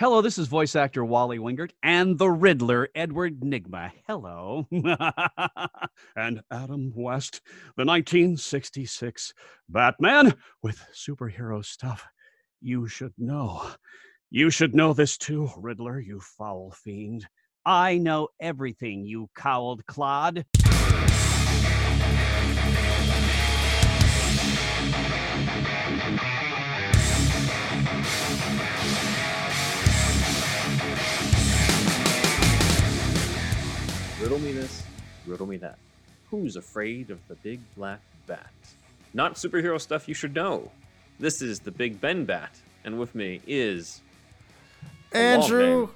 Hello, this is voice actor Wally Wingert and the Riddler, Edward Nygma. Hello. and Adam West, the 1966 Batman with superhero stuff you should know. You should know this too, Riddler, you foul fiend. I know everything, you cowled clod. Riddle me this, riddle me that. Who's afraid of the big black bat? Not superhero stuff you should know. This is the Big Ben Bat, and with me is Andrew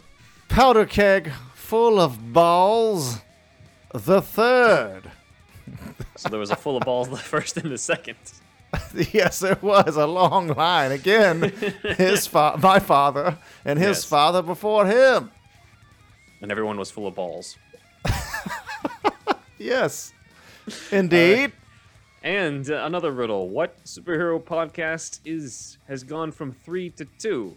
Powder Keg full of balls. The third. So there was a full of balls the first and the second. yes, there was a long line. Again, his fa- my father and his Yes. father before him. And everyone was full of balls. Yes, indeed. And uh, another riddle. What superhero podcast is has gone from three to two?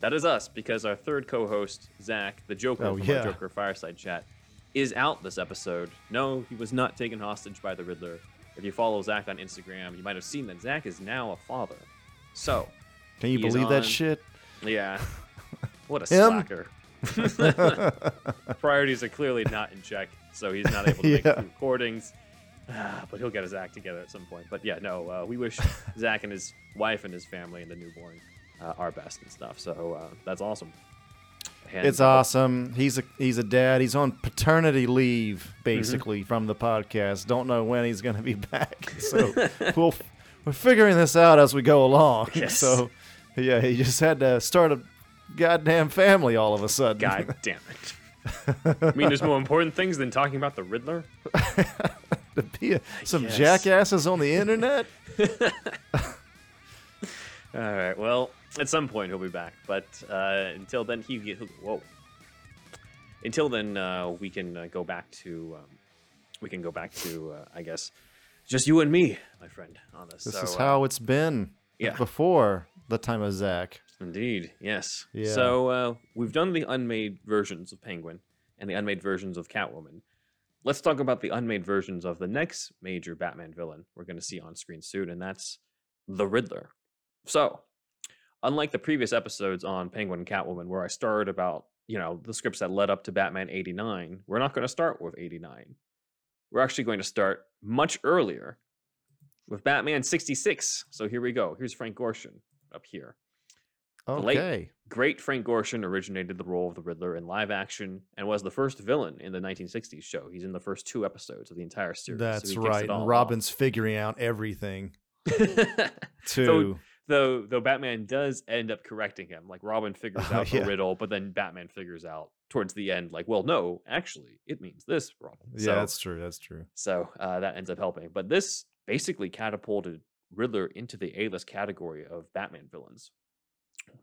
That is us, because our third co-host, Zach, the Joker Oh, from yeah. our Joker Fireside Chat, is out this episode. No, he was not taken hostage by the Riddler. If you follow Zach on Instagram, you might have seen that Zach is now a father. So, Can you believe that shit? yeah. What a slacker. Priorities are clearly not in check, so he's not able to make Yeah. the recordings. Ah, but he'll get his act together at some point. But yeah, no, uh, we wish Zach and his wife and his family and the newborn uh, our best and stuff. So uh, that's awesome. It's awesome. He's a he's a dad. He's on paternity leave Mm-hmm. basically from the podcast. Don't know when he's going to be back. So we'll we're figuring this out as we go along. Yes. So yeah, he just had to start a goddamn family all of a sudden. God damn it. I mean, there's more important things than talking about the Riddler. to be a, some jackasses on the internet. All right. Well, at some point he'll be back, but uh, until then, he he'll, whoa. Until then, uh, we can uh, go back to um, we can go back to uh, I guess just you and me, my friend, on this. This So, is uh, how it's been yeah. before the time of Zach. Indeed, yes. Yeah. So uh, we've done the unmade versions of Penguin and the unmade versions of Catwoman. Let's talk about the unmade versions of the next major Batman villain we're going to see on screen soon, and that's the Riddler. So, unlike the previous episodes on Penguin and Catwoman, where I started about you know the scripts that led up to Batman '89, we're not going to start with '89. We're actually going to start much earlier with Batman '66. So here we go. Here's Frank Gorshin up here. The late- Okay. Great Frank Gorshin originated the role of the Riddler in live action and was the first villain in the 1960s show. He's in the first two episodes of the entire series. That's kicks right. And off. Robin's figuring out everything So- too. though, though Batman does end up correcting him. Like Robin figures Oh, out the yeah. riddle, but then Batman figures out towards the end, like, well, no, actually, it means this, Robin. yeah, So- that's true. That's true. So uh, that ends up helping. But this basically catapulted Riddler into the A-list category of Batman villains,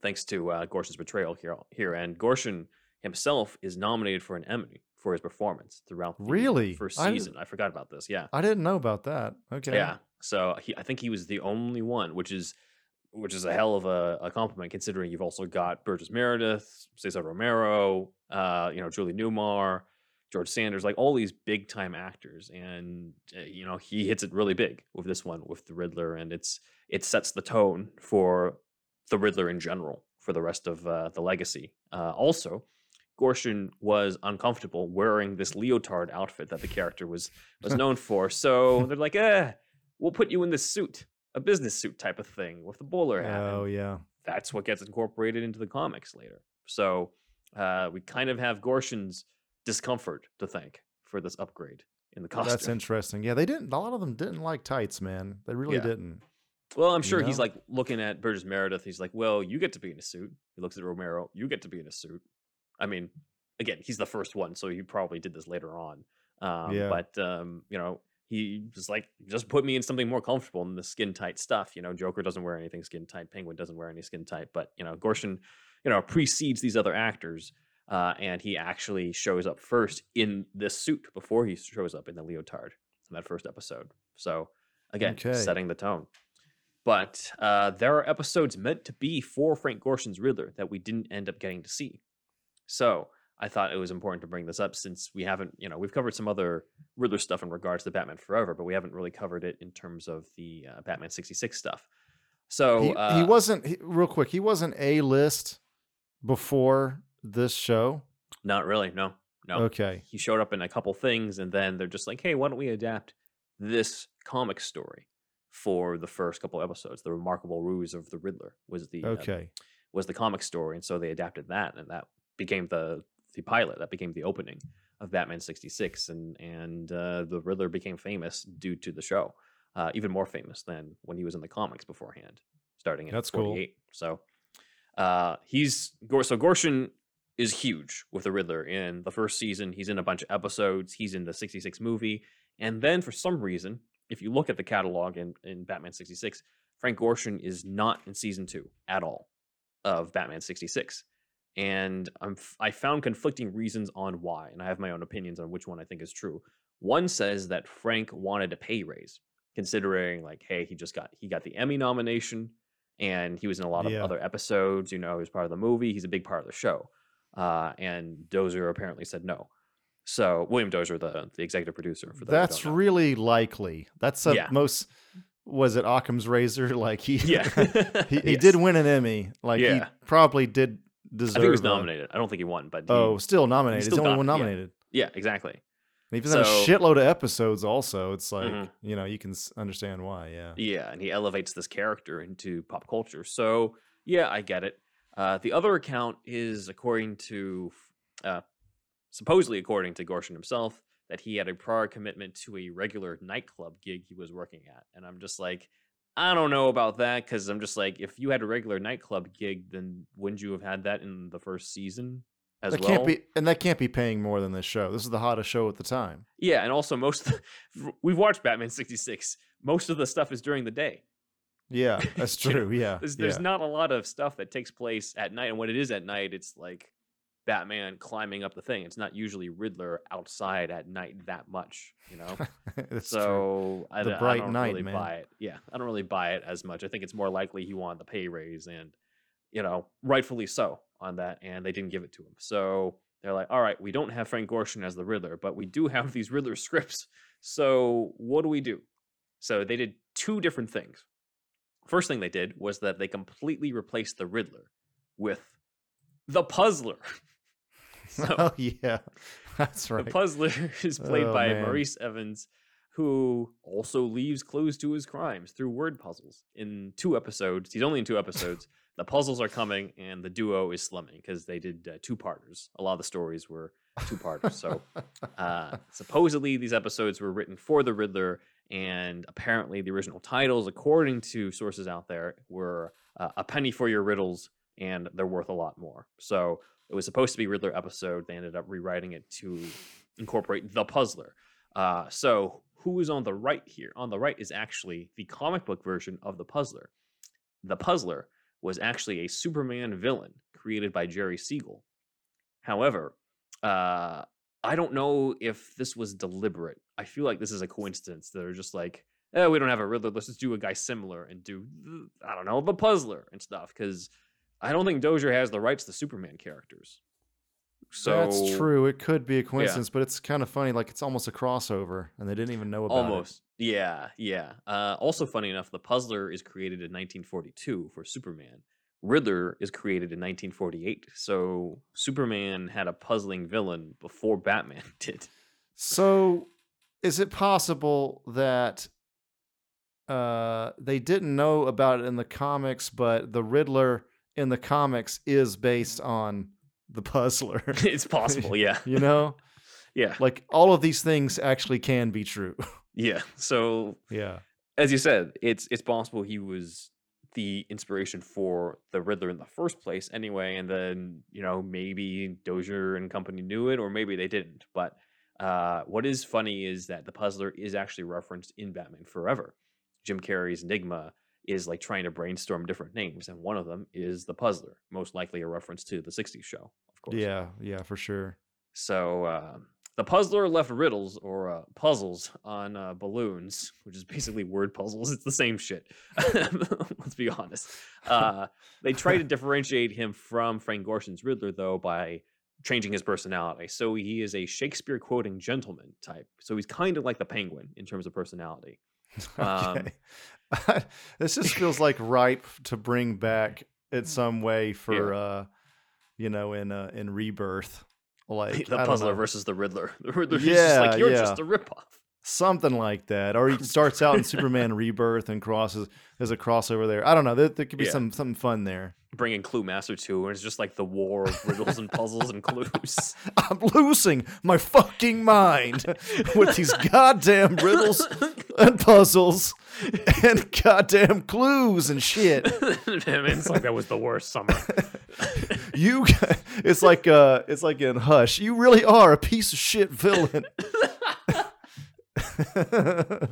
thanks to uh, Gorshin's betrayal here. Here, and Gorshin himself is nominated for an Emmy for his performance throughout the Really? first I- season. I forgot about this. Yeah, I didn't know about that. Okay. yeah. So he, I think he was the only one, which is which is a hell of a, a compliment considering you've also got Burgess Meredith, Cesar Romero, uh, you know, Julie Newmar, George Sanders, like all these big time actors, and uh, you know he hits it really big with this one with the Riddler, and it's it sets the tone for the Riddler in general for the rest of uh, the legacy. Uh, also, Gorshin was uncomfortable wearing this leotard outfit that the character was was known for, so they're like, eh, we'll put you in this suit, a business suit type of thing with the bowler hat. Oh yeah. that's what gets incorporated into the comics later. So uh, we kind of have Gorshin's discomfort to thank for this upgrade in the costume. That's interesting. Yeah, they didn't. A lot of them didn't like tights, man. They really Yeah. didn't. Well, I'm you sure he's like looking at Burgess Meredith. He's like, well, you get to be in a suit. He looks at Romero. You get to be in a suit. I mean, again, he's the first one, so he probably did this later on. Um, Yeah. But um, you know, he was like, just put me in something more comfortable than the skin tight stuff. You know, Joker doesn't wear anything skin tight. Penguin doesn't wear any skin tight. But you know, Gorshin, you know, precedes these other actors. Uh, and he actually shows up first in this suit before he shows up in the leotard in that first episode. So again, Okay. setting the tone. But uh, there are episodes meant to be for Frank Gorshin's Riddler that we didn't end up getting to see. So I thought it was important to bring this up since we haven't, you know, we've covered some other Riddler stuff in regards to Batman Forever, but we haven't really covered it in terms of the uh, Batman 66 stuff. So he, uh, he wasn't he, real quick. He wasn't a list before this show. not really, no, no. Okay. He showed up in a couple things, and then they're just like, hey, why don't we adapt this comic story for the first couple episodes? The Remarkable Ruse of the Riddler was the uh, was the comic story, and so they adapted that, and that became the the pilot. That became the opening of Batman sixty six, and and uh, the Riddler became famous due to the show, uh, even more famous than when he was in the comics beforehand, starting in That's cool. So uh, he's so Gorshin is huge with the Riddler in the first season. He's in a bunch of episodes. He's in the sixty six movie, and then for some reason, if you look at the catalog in in Batman sixty six, Frank Gorshin is not in season two at all of Batman 66. And I'm, I found conflicting reasons on why, and I have my own opinions on which one I think is true. One says that Frank wanted a pay raise, considering like, hey, he just got he got the Emmy nomination, and he was in a lot of Yeah. other episodes. You know, he was part of the movie. He's a big part of the show. Uh, and Dozier apparently said no. So William Dozier, the the executive producer, for who That's really likely. That's a Yeah. most. Was it Occam's razor? Like he, yeah, he, he Yes. did win an Emmy. Like he probably did deserve. I think he was nominated. I don't think he won, but he, oh, still nominated. He's, still the only one nom- yeah. nominated. yeah, exactly. And he's done a shitload of episodes. Also, it's like Mhm. you know you can understand why. Yeah. Yeah, and he elevates this character into pop culture. So yeah, I get it. Uh, the other account is according to, uh, supposedly according to Gorshin himself, that he had a prior commitment to a regular nightclub gig he was working at, and I'm just like, I don't know about that because I'm just like, if you had a regular nightclub gig, then wouldn't you have had that in the first season as That well? can't be, and that can't be paying more than this show. This is the hottest show at the time. Yeah, and also most the, we've watched Batman '66. Most of the stuff is during the day. Yeah, that's true. yeah, There's, there's yeah. not a lot of stuff that takes place at night, and when it is at night, it's like Batman climbing up the thing. It's not usually Riddler outside at night that much, you know. That's true. so I, The d- I bright don't night, really man. buy it. Yeah, I don't really buy it as much. I think it's more likely he wanted the pay raise, and you know, rightfully so on that, and they didn't give it to him. So they're like, all right, we don't have Frank Gorshin as the Riddler, but we do have these Riddler scripts. So what do we do? So they did two different things. First thing they did was that they completely replaced the Riddler with the Puzzler. so oh yeah, that's right. the puzzler is played Oh, by man. Maurice Evans, who also leaves clues to his crimes through word puzzles. In two episodes, he's only in two episodes. the puzzles are coming, and the duo is slumming because they did uh, two parters. A lot of the stories were two parters. So uh, supposedly, these episodes were written for the Riddler, and apparently, the original titles, according to sources out there, were uh, "A Penny for Your Riddles," and they're worth a lot more. So it was supposed to be Riddler episode. They ended up rewriting it to incorporate the Puzzler. Uh, so who is on the right here? On the right is actually the comic book version of the Puzzler. The Puzzler was actually a Superman villain created by Jerry Siegel. However, uh, I don't know if this was deliberate. I feel like this is a coincidence. They're just like, eh, we don't have a Riddler. Let's just do a guy similar and do, I don't know, the Puzzler and stuff. Because I don't think Dozier has the rights to Superman characters. So that's true. It could be a coincidence, but it's kind of funny. Like it's almost a crossover, and they didn't even know about it. Almost. Yeah, yeah. Uh, also, funny enough, the Puzzler is created in 1942 for Superman. Riddler is created in 1948. So Superman had a puzzling villain before Batman did. So, is it possible that uh, they didn't know about it in the comics, but the Riddler in the comics is based on the Puzzler? it's possible, yeah. you know, Yeah, like all of these things actually can be true. yeah. So yeah. as you said, it's it's possible he was the inspiration for the Riddler in the first place anyway, and then you know maybe Dozier and company knew it, or maybe they didn't. But uh, what is funny is that the Puzzler is actually referenced in Batman Forever. Jim Carrey's Enigma is like trying to brainstorm different names, and one of them is the Puzzler, most likely a reference to the '60s show, of course. Yeah, yeah, for sure. So uh, the puzzler left riddles or uh, puzzles on uh, balloons, which is basically word puzzles. It's the same shit. Let's be honest. Uh, they try to differentiate him from Frank Gorshin's Riddler, though, by changing his personality. So he is a Shakespeare quoting gentleman type. So he's kind of like the penguin in terms of personality. Um, okay. this just feels like ripe to bring back in some way for uh you know in uh in rebirth like the puzzler versus the Riddler. The Riddler's Yeah, just like, you're yeah. just a ripoff. Something like that or he starts out in superman rebirth and crosses there's a crossover there i don't know there, there could be Yeah. some something fun there Bringing Clue Master 2, and it's just like the war of riddles and puzzles and clues. i'm losing my fucking mind with these goddamn riddles and puzzles and goddamn clues and shit Man, it's like that was the worst summer. you it's like uh it's like in hush you really are a piece of shit villain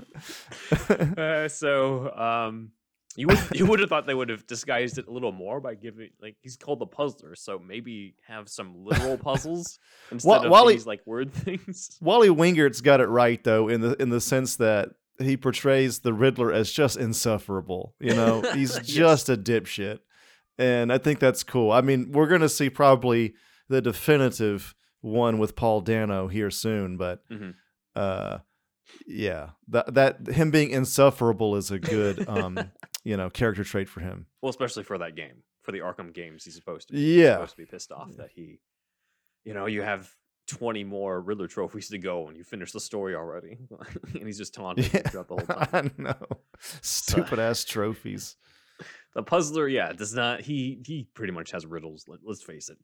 Uh, so um, you would you would have thought they would have disguised it a little more by giving like he's called the puzzler, so maybe have some literal puzzles instead Wha- of Wally- these like word things. Wally Wingert's got it right though, in the in the sense that he portrays the Riddler as just insufferable. You know, he's Yes. just a dipshit, and I think that's cool. I mean, we're gonna see probably the definitive one with Paul Dano here soon, but Mhm. uh, yeah, that that him being insufferable is a good um, you know character trait for him. Well, especially for that game, for the Arkham games, he's supposed to. Be, Yeah. supposed to be pissed off that he, you know, you have twenty more Riddler trophies to go, and you finish the story already, and he's just taunting you Yeah, throughout the whole time. I know, stupid ass trophies. The puzzler, yeah, does not. He he pretty much has riddles. Let, let's face it.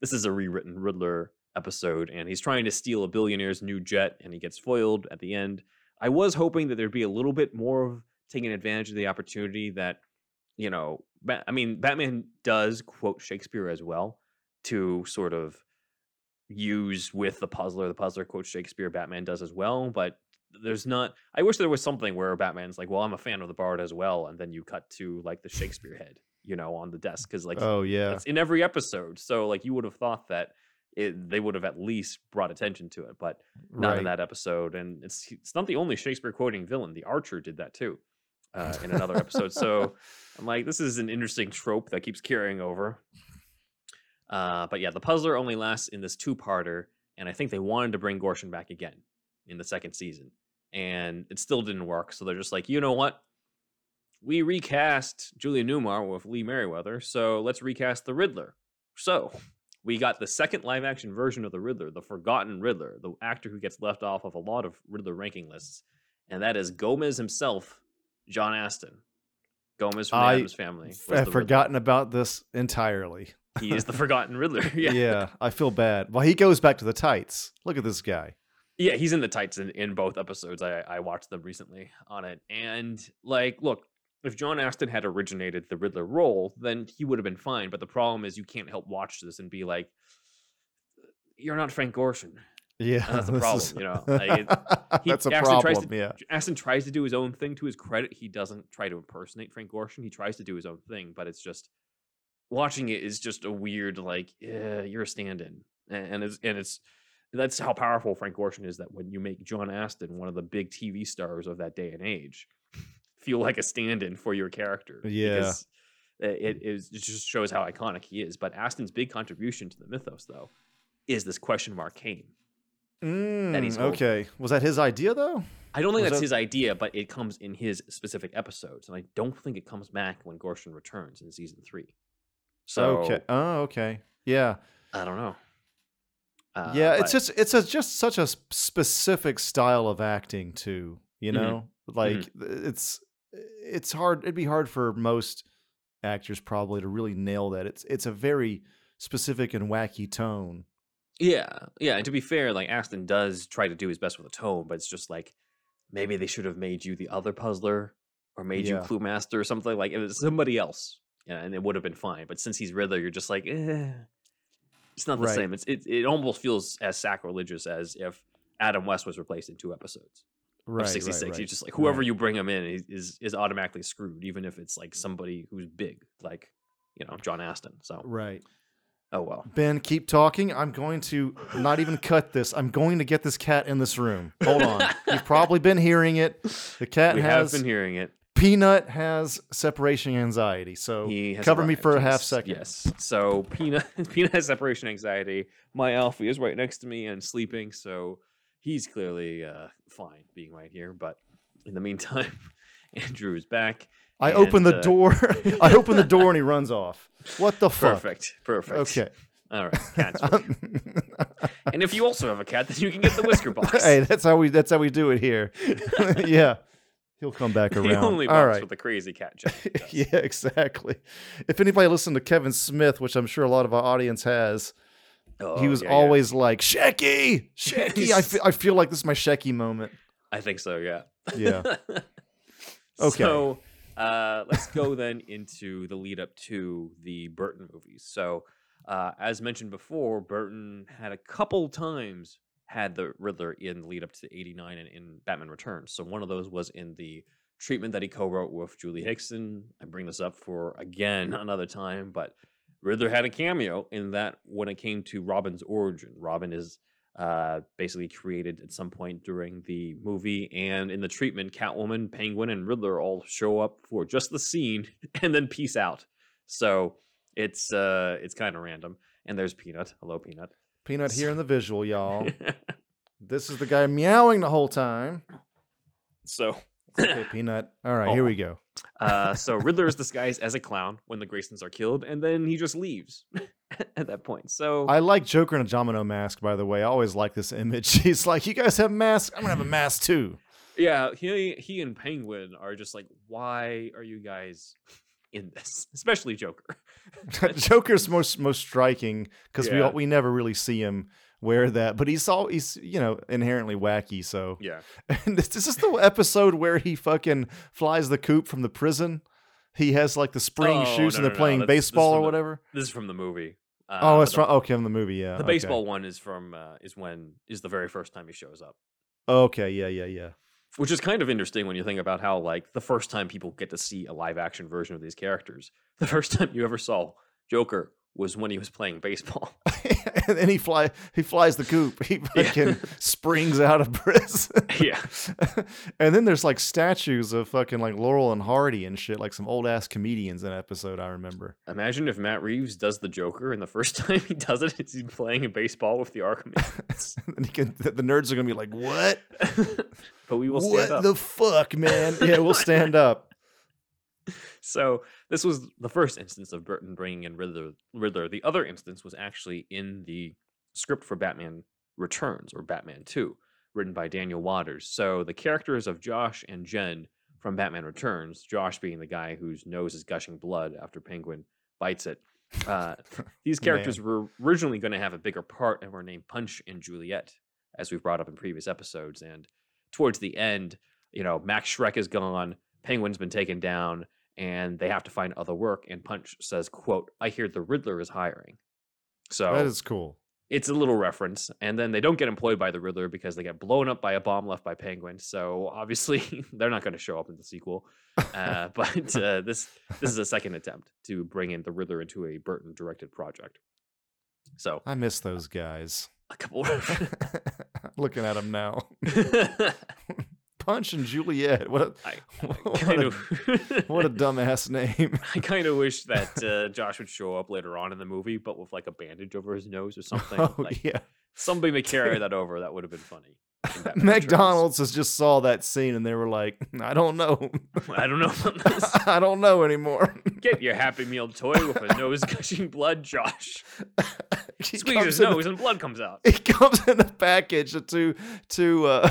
This is a rewritten Riddler episode, and he's trying to steal a billionaire's new jet, and he gets foiled at the end. I was hoping that there'd be a little bit more of taking advantage of the opportunity that, you know, Ba- I mean, Batman does quote Shakespeare as well to sort of use with the puzzler. The puzzler quotes Shakespeare. Batman does as well, but there's not. I wish there was something where Batman's like, "Well, I'm a fan of the Bard as well," and then you cut to like the Shakespeare head, you know, on the desk because like Oh yeah, it's in every episode. So like you would have thought that it, they would have at least brought attention to it, but not right. in that episode. And it's it's not the only Shakespeare quoting villain. The Archer did that too uh, in another episode. So I'm like, this is an interesting trope that keeps carrying over. Uh, but yeah, the puzzler only lasts in this two-parter, and I think they wanted to bring Gorshin back again in the second season, and it still didn't work. So they're just like, you know what? We recast Julie Newmar with Lee Meriwether, so let's recast the Riddler. So we got the second live-action version of the Riddler, the Forgotten Riddler, the actor who gets left off of a lot of Riddler ranking lists, and that is Gomez himself, John Astin. Gomez from the I Addams Family. I've the Riddler. forgotten about this entirely. He is the Forgotten Riddler. yeah. yeah. I feel bad. Well, he goes back to the tights. Look at this guy. Yeah, he's in the tights in, in both episodes. I, I watched them recently on it. And, like, look, if John Astin had originated the Riddler role, then he would have been fine. But the problem is you can't help watch this and be like, you're not Frank Gorshin. Yeah, that's the problem, is- you know, like, he- that's a Astin tries problem. to- yeah, Astin tries to do his own thing to his credit. He doesn't try to impersonate Frank Gorshin. He tries to do his own thing, but it's just watching it is just a weird like, yeah, you're a stand-in, and, and it's and it's that's how powerful Frank Gorshin is. That when you make John Astin one of the big TV stars of that day and age, feel like a stand-in for your character. Yeah. because it, it it just shows how iconic he is. But Astin's big contribution to the mythos, though, is this question mark cane. Mm, he's holding. okay. Was that his idea though? I don't think Was that's that- his idea, but it comes in his specific episodes, and I don't think it comes back when Gorshin returns in season three. So okay. Oh, okay. Yeah. I don't know. Uh, yeah. It's but- just it's a, just such a specific style of acting too. You Mhm. know, like it's it's hard. It'd be hard for most actors probably to really nail that. It's it's a very specific and wacky tone. yeah, yeah. And to be fair, like Astin does try to do his best with a tone, but it's just like maybe they should have made you the other puzzler or made you Clue Master or something like it was somebody else, yeah, and it would have been fine. But since he's Riddler, you're just like, eh, it's not the Right. same. It's it, it almost feels as sacrilegious as if Adam West was replaced in two episodes. Right. of 66. Right, right. You just like whoever right. you bring him in is, is automatically screwed, even if it's like somebody who's big, like you know John Astin. So Right. Oh well. Ben, keep talking. I'm going to not even cut this. I'm going to get this cat in this room. Hold on. You've probably been hearing it. The cat we has have been hearing it. Peanut has separation anxiety. So He cover me arrived, for a half second. Yes. So Peanut Peanut has separation anxiety. My Alfie is right next to me and sleeping, so he's clearly uh, fine being right here. But in the meantime, Andrew is back. I open the uh, door. I open the door and he runs off. What the fuck? Perfect. Perfect. Okay. All right. Cats. and if you also have a cat, then you can get the whisker box. hey, that's how we that's how we do it here. yeah. He'll come back around. only All right. with the crazy cat joke. yeah, exactly. If anybody listened to Kevin Smith, which I'm sure a lot of our audience has, Oh, he was yeah, yeah. always like, Shecky! Shecky! I fe- I feel like this is my Shecky moment. I think so. Yeah. Yeah. Okay. So uh, let's go then into the lead up to the Burton movies. So, uh, as mentioned before, Burton had a couple times had the Riddler in the lead up to '89 and in Batman Returns. So one of those was in the treatment that he co-wrote with Julie Hickson. I bring this up for again another time, but Riddler had a cameo in that when it came to Robin's origin. Robin is uh, basically created at some point during the movie. And in the treatment, Catwoman, Penguin, and Riddler all show up for just the scene and then peace out. So it's uh, it's kind of random. And there's Peanut. Hello, Peanut. Peanut here in the visual, y'all. This is the guy meowing the whole time. so. Okay, Peanut. All right, here Oh. we go. Uh, so Riddler is disguised as a clown when the Graysons are killed, and then he just leaves at that point. So I like Joker in a Domino mask, by the way. I always like this image. He's like, You guys have masks? I'm gonna have a mask too. Yeah, he he and Penguin are just like, why are you guys in this? Especially Joker. Joker's most most striking because we Yeah. all, we never really see him wear that, but he's all he's you know inherently wacky. So yeah, and this, this is the episode where he fucking flies the coop from the prison. He has like the spring Oh, shoes no, and no, they're no, playing is baseball from or the- whatever. this is from the movie. Uh, oh, it's the, from okay in the movie. Yeah, the okay. baseball one is from uh, is when is the very first time he shows up, Okay, yeah, yeah, yeah. which is kind of interesting when you think about how like the first time people get to see a live action version of these characters, the first time you ever saw Joker was when he was playing baseball. and then he fly he flies the coop. He Yeah. fucking springs out of prison. yeah. and then there's like statues of fucking like Laurel and Hardy and shit, like some old ass comedians in episode. I remember. Imagine if Matt Reeves does the Joker, and the first time he does it, it's him playing a baseball with the Arkham. And he can, the nerds are gonna be like, "What? but we will what stand up. the fuck, man? Yeah, we'll stand up." So this was the first instance of Burton bringing in Riddler. Riddler. The other instance was actually in the script for Batman Returns or Batman Two, written by Daniel Waters. So the characters of Josh and Jen from Batman Returns, Josh being the guy whose nose is gushing blood after Penguin bites it. Uh, these characters were originally going to have a bigger part and were named Punch and Juliet, as we've brought up in previous episodes. And towards the end, you know, Max Shreck is gone, Penguin's been taken down, and they have to find other work. And Punch says, "quote I hear the Riddler is hiring." So That is cool. it's a little reference, and then they don't get employed by the Riddler because they get blown up by a bomb left by Penguin. So obviously, they're not going to show up in the sequel. Uh, but uh, this this is a second attempt to bring in the Riddler into a Burton directed project. So I miss those guys. a couple. Looking at them now. Punch and Juliet. What a, I, what, kind a, of. what a dumbass name. I kind of wish that uh, Josh would show up later on in the movie, but with like a bandage over his nose or something. oh like yeah. something to carry that over. That would have been funny. In Batman Returns. McDonald's has just saw that scene and they were like, I don't know. I don't know about this. I don't know anymore. Get your Happy Meal toy with a nose gushing blood, Josh. He Squeeze his nose and blood comes out. It comes in a package to to uh,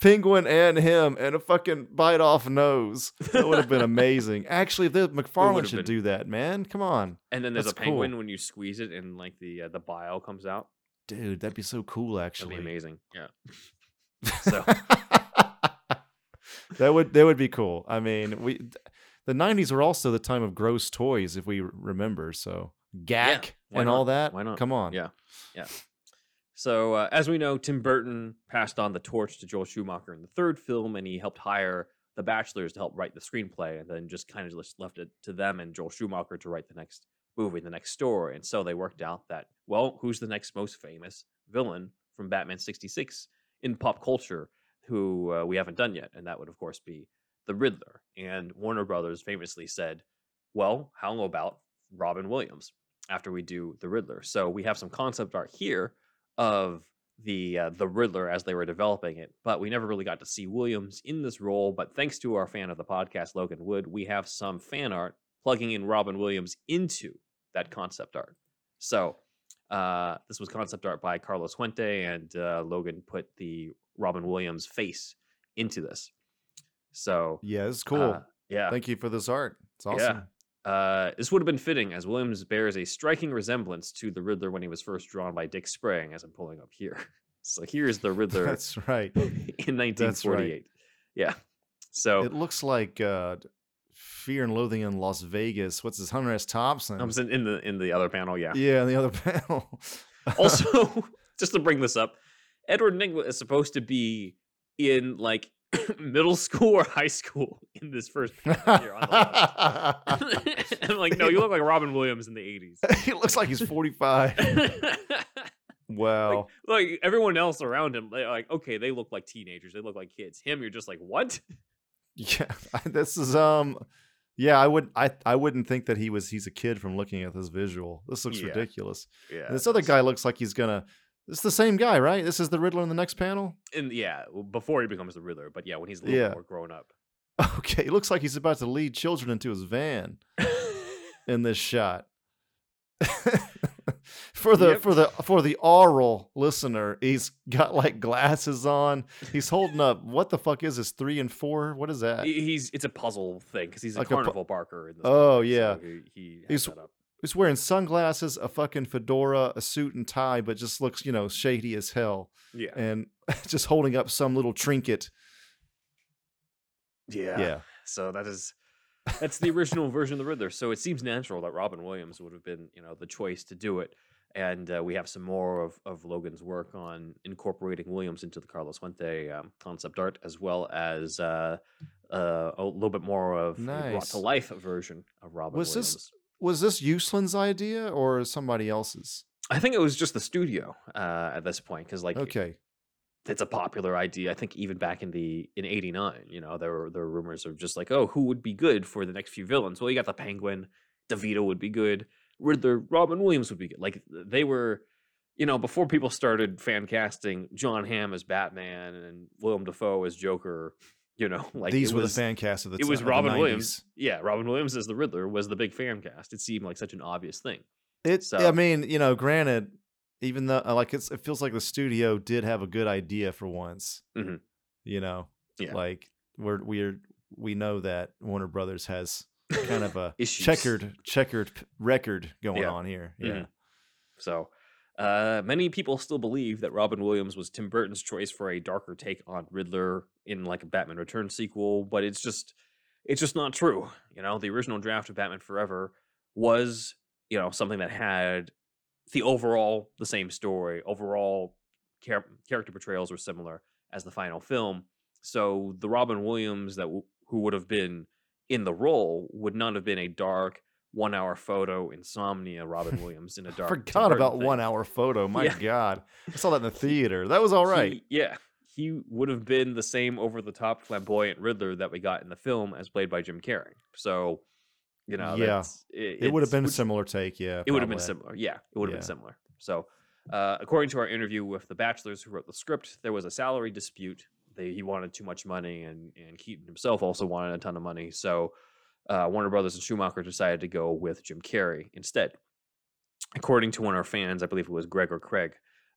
Penguin and him and a fucking bite off nose. That would have been amazing. Actually, the McFarlane should been. do that, man. Come on, And then there's That's a penguin cool. when you squeeze it and like the uh, the bile comes out. dude, that'd be so cool. That'd Actually, be amazing. Yeah. So that would that would be cool. I mean, we the '90s were also the time of gross toys, if we remember. So Gak why and all that. Why not? Come on. Yeah. Yeah. So uh, as we know, Tim Burton passed on the torch to Joel Schumacher in the third film, and he helped hire the Batchlers to help write the screenplay, and then just kind of just left it to them and Joel Schumacher to write the next movie, the next story. And so they worked out that, well, who's the next most famous villain from Batman 66 in pop culture who uh, we haven't done yet? And that would, of course, be the Riddler. And Warner Brothers famously said, well, how about Robin Williams after we do the Riddler? So we have some concept art here of the uh, the Riddler as they were developing it, but we never really got to see Williams in this role. But thanks to our fan of the podcast, Logan Wood, we have some fan art plugging in Robin Williams into that concept art. So uh, this was concept art by Carlos Huante, and uh, Logan put the Robin Williams face into this. So Yeah, it's cool. uh, yeah, Thank you for this art. It's awesome. yeah. Uh, this would have been fitting as Williams bears a striking resemblance to the Riddler when he was first drawn by Dick Sprang, as I'm pulling up here. So here's the Riddler That's right. in 1948. Yeah. So It looks like uh, Fear and Loathing in Las Vegas. What's his Hunter S. Thompson? Was in, in the in the other panel. Yeah. yeah, in the other panel. Also, just to bring this up, Edward Nygma is supposed to be in like middle school or high school in this first panel here on the. I'm like, no, you look like Robin Williams in the 80s. he looks like he's 45. Wow. like, like everyone else around him, they're like, okay, they look like teenagers, they look like kids. Him, you're just like, what? Yeah, this is um yeah, I would I I wouldn't think that he was he's a kid from looking at this visual. This looks Yeah. ridiculous. Yeah. And this other guy looks like he's gonna it's the same guy, right? This is the Riddler in the next panel? and yeah, before he becomes the Riddler, but yeah, when he's a little Yeah. more grown up. Okay, he looks like he's about to lead children into his van in this shot. for the Yep. for the for the oral listener, he's got like glasses on. He's holding up what the fuck is this? Three and four? What is that? He's it's a puzzle thing because he's a Like a pu- carnival barker. In this Oh, movie, so yeah. he, he He's- He's wearing sunglasses, a fucking fedora, a suit and tie, but just looks, you know, shady as hell. Yeah, And just holding up some little trinket. yeah, Yeah. So that is that's the original version of the Riddler. So it seems natural that Robin Williams would have been, you know, the choice to do it. And uh, we have some more of, of Logan's work on incorporating Williams into the Carlos Huante um, concept art, as well as uh, uh, a little bit more of a brought to life version of Robin Was this- Williams. Was this Uslan's idea or somebody else's? I think it was just the studio uh, at this point because, like, Okay. it's a popular idea. I think even back in the in '89, you know, there were there were rumors of just like, oh, who would be good for the next few villains? Well, you got the Penguin, DeVito would be good, Riddler, Robin Williams would be good. Like they were, you know, before people started fan casting John Hamm as Batman and Willem Dafoe as Joker. You know, like These were was, the fan cast of the It was Robin 90s. Williams. Yeah, Robin Williams as the Riddler was the big fan cast. It seemed like such an obvious thing. It's. So- I mean, you know, granted, even though like it's, it feels like the studio did have a good idea for once. Mhm. You know, Yeah. like we're we're we know that Warner Brothers has kind of a checkered checkered record going Yeah. on here. Yeah. Mhm. So, uh, many people still believe that Robin Williams was Tim Burton's choice for a darker take on Riddler in like a Batman Returns sequel, but it's just it's just not true. You know, the original draft of Batman Forever was, you know, something that had the overall the same story, overall char- character portrayals were similar as the final film. So the Robin Williams that w- who would have been in the role would not have been a dark one hour photo insomnia Robin Williams in a dark. Tim forgot about thing. one hour photo. My Yeah. God, I saw that in the theater. That was all right. He- yeah, he would have been the same over the top flamboyant Riddler that we got in the film as played by Jim Carrey. So, you know, Yeah. that's- it would have been a similar take. Yeah, It would have been similar. Yeah, it would have Yeah. been similar. So, uh, according to our interview with the Batchlers who wrote the script, there was a salary dispute. They, he wanted too much money, and and Keaton himself also wanted a ton of money. So, uh, Warner Brothers and Schumacher decided to go with Jim Carrey instead. According to one of our fans, I believe it was Greg or Craig,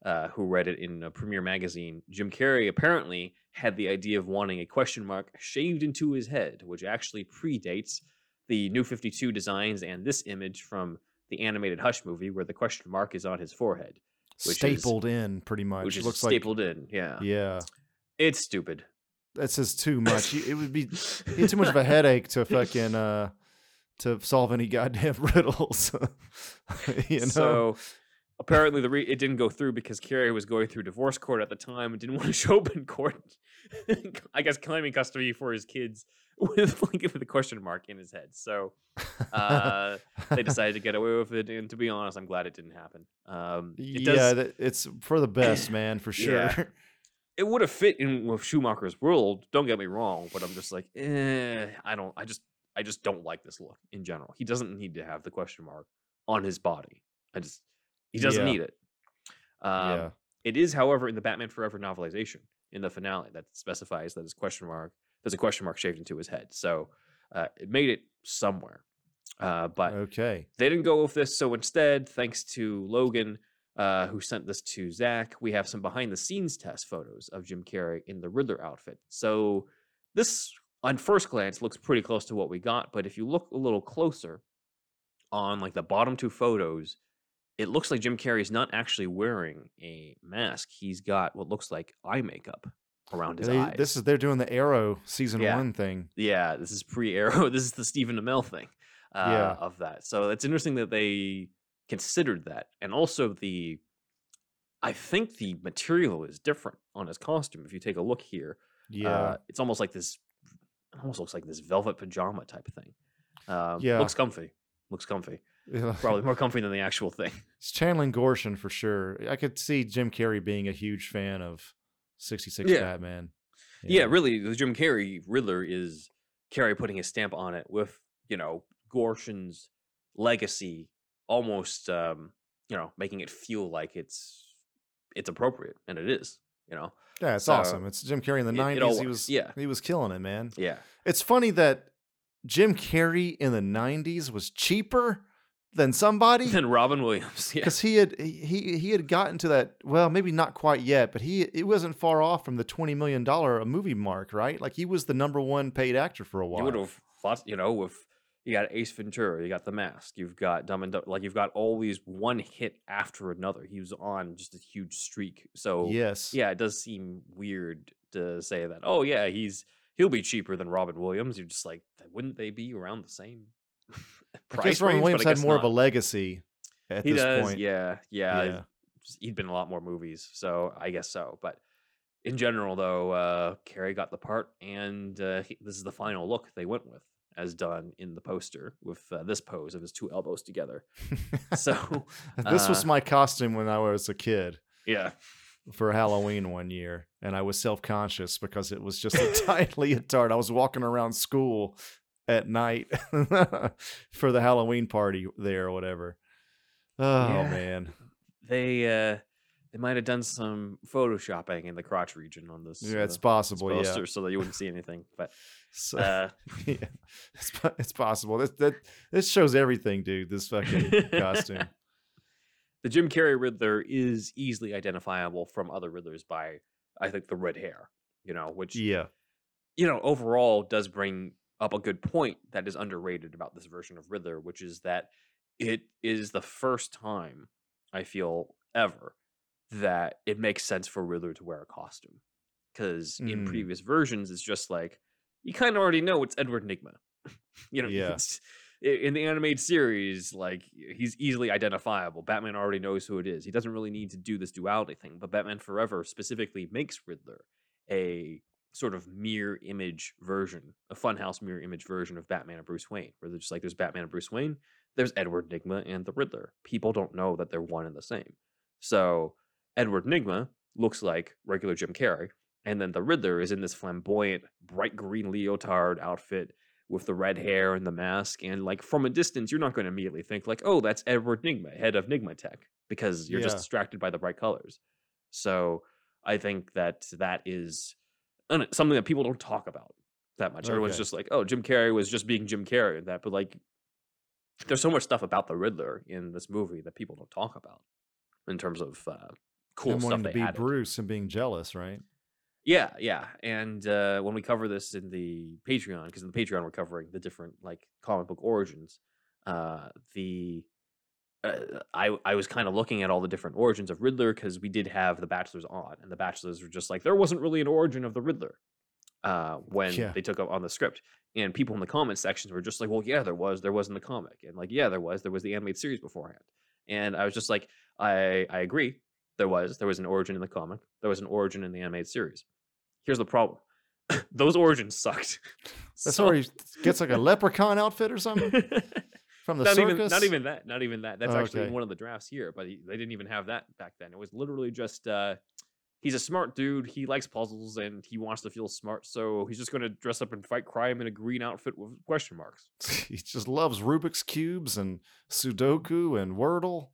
uh, who read it in a Premiere magazine, Jim Carrey apparently had the idea of wanting a question mark shaved into his head, which actually predates the New 52 designs and this image from the animated Hush movie, where the question mark is on his forehead, which is- stapled in pretty much. which is Looks stapled in. Yeah. yeah. It's stupid. That's just too much. It would be too much of a headache to fucking uh to solve any goddamn riddles. you know. So apparently the re- it didn't go through because Carrey was going through divorce court at the time and didn't want to show up in court. I guess claiming custody for his kids with like the question mark in his head. So uh, they decided to get away with it, and to be honest, I'm glad it didn't happen. Um, it yeah, does, it's for the best, man, for sure. Yeah. It would have fit in with Schumacher's world. Don't get me wrong, but I'm just like, eh, I don't. I just, I just don't like this look in general. He doesn't need to have the question mark on his body. I just, he doesn't Yeah. need it. Um, yeah. It is, however, in the Batman Forever novelization in the finale that specifies that his question mark there's a question mark shaved into his head. So uh, it made it somewhere. Uh, but Okay. they didn't go with this. So instead, thanks to Logan, uh, who sent this to Zach, we have some behind the scenes test photos of Jim Carrey in the Riddler outfit. So this, on first glance, looks pretty close to what we got. But if you look a little closer on like the bottom two photos, it looks like Jim Carrey is not actually wearing a mask. He's got what looks like eye makeup around his They- eyes. this is they're doing the Arrow season Yeah. one thing. Yeah, this is pre-Arrow. This is the Stephen Amell thing uh, Yeah. of that. So it's interesting that they considered that, and also the. I think the material is different on his costume. If you take a look here, Yeah. uh, it's almost like this. It almost looks like this velvet pajama type of thing. Um, Yeah. looks comfy. Looks comfy. Probably more comfy than the actual thing. it's channeling Gorshin for sure. I could see Jim Carrey being a huge fan of 66 Yeah. Batman. Yeah, really, the Jim Carrey Riddler is Carrey putting his stamp on it with, you know, Gorshin's legacy almost um, you know, making it feel like it's it's appropriate and it is, you know. Yeah, it's So, awesome. It's Jim Carrey in the it- it 90s. he was yeah. he was killing it, man. Yeah. It's funny that Jim Carrey in the 90s was cheaper than somebody Then Robin Williams. Yeah. because he had he he had gotten to that well maybe not quite yet but he it wasn't far off from the 20 million dollar a movie mark right like he was the number one paid actor for a while You would have thought, you know, with you got Ace Ventura, you got The Mask, you've got Dumb and Dumb, like you've got all these one hit after another. He was on just a huge streak. So yes yeah, it does seem weird to say that. Oh yeah, he's he'll be cheaper than Robin Williams. You're just like, wouldn't they be around the same I guess Robin range? Williams had more of a legacy at He this does, point yeah, yeah. Yeah. He'd been in a lot more movies, so I guess so. But in general, though, uh, Carrey got the part, and uh, he, this is the final look they went with, as done in the poster with uh, this pose of his two elbows together. So this was uh, my costume when I was a kid yeah, for Halloween one year, and I was self conscious because it was just a tight leotard. I was walking around school at night for the Halloween party there or whatever. Oh Yeah. man, they uh, they might have done some photoshopping in the crotch region on this. yeah, uh, it's this possible. Yeah, so that you wouldn't see anything. But So- uh, yeah, it's, it's possible. This that this shows everything, dude. This fucking costume. the Jim Carrey Riddler is easily identifiable from other Riddlers by, I think, the red hair. You know, which Yeah, you know overall does bring up a good point that is underrated about this version of Riddler, which is that it is the first time I feel ever that it makes sense for Riddler to wear a costume. Because in Mm. previous versions, it's just like you kind of already know it's Edward Nygma. you know, Yeah. in the animated series, like he's easily identifiable. Batman already knows who it is. He doesn't really need to do this duality thing. But Batman Forever specifically makes Riddler a sort of mirror image version, a funhouse mirror image version of Batman and Bruce Wayne, where they're just like there's Batman and Bruce Wayne, there's Edward Nygma and the Riddler. People don't know that they're one and the same. So Edward Nygma looks like regular Jim Carrey, and then the Riddler is in this flamboyant, bright green leotard outfit with the red hair and the mask. And like from a distance, you're not going to immediately think like, oh, that's Edward Nygma, head of Nygma Tech, because you're just distracted by the bright colors. So I think that that is something that people don't talk about that much. Everyone's just like, oh, Jim Carrey was just being Jim Carrey and that, but like, there's so much stuff about the Riddler in this movie that people don't talk about in terms of uh, cool him stuff wanting to be added. Bruce and being jealous, right? Yeah, yeah. And uh, when we cover this in the Patreon, because in the Patreon we're covering the different like comic book origins, uh, the uh, I I was kind of looking at all the different origins of Riddler because we did have the Batchlers on, and the Batchlers were just like there wasn't really an origin of the Riddler uh, when Yeah. they took up on the script, and people in the comment sections were just like, well, yeah, there was, there was in the comic, and like, yeah, there was, there was the animated series beforehand, and I was just like, I I agree, there was, there was an origin in the comic, there was an origin in the animated series. Here's the problem. those origins sucked. That's So- where he gets like a leprechaun outfit or something from the not circus. even not even that not even that that's actually Okay. one of the drafts here but he, they didn't even have that back then it was literally just uh he's a smart dude he likes puzzles and he wants to feel smart so he's just going to dress up and fight crime in a green outfit with question marks he just loves Rubik's cubes and Sudoku and Wordle.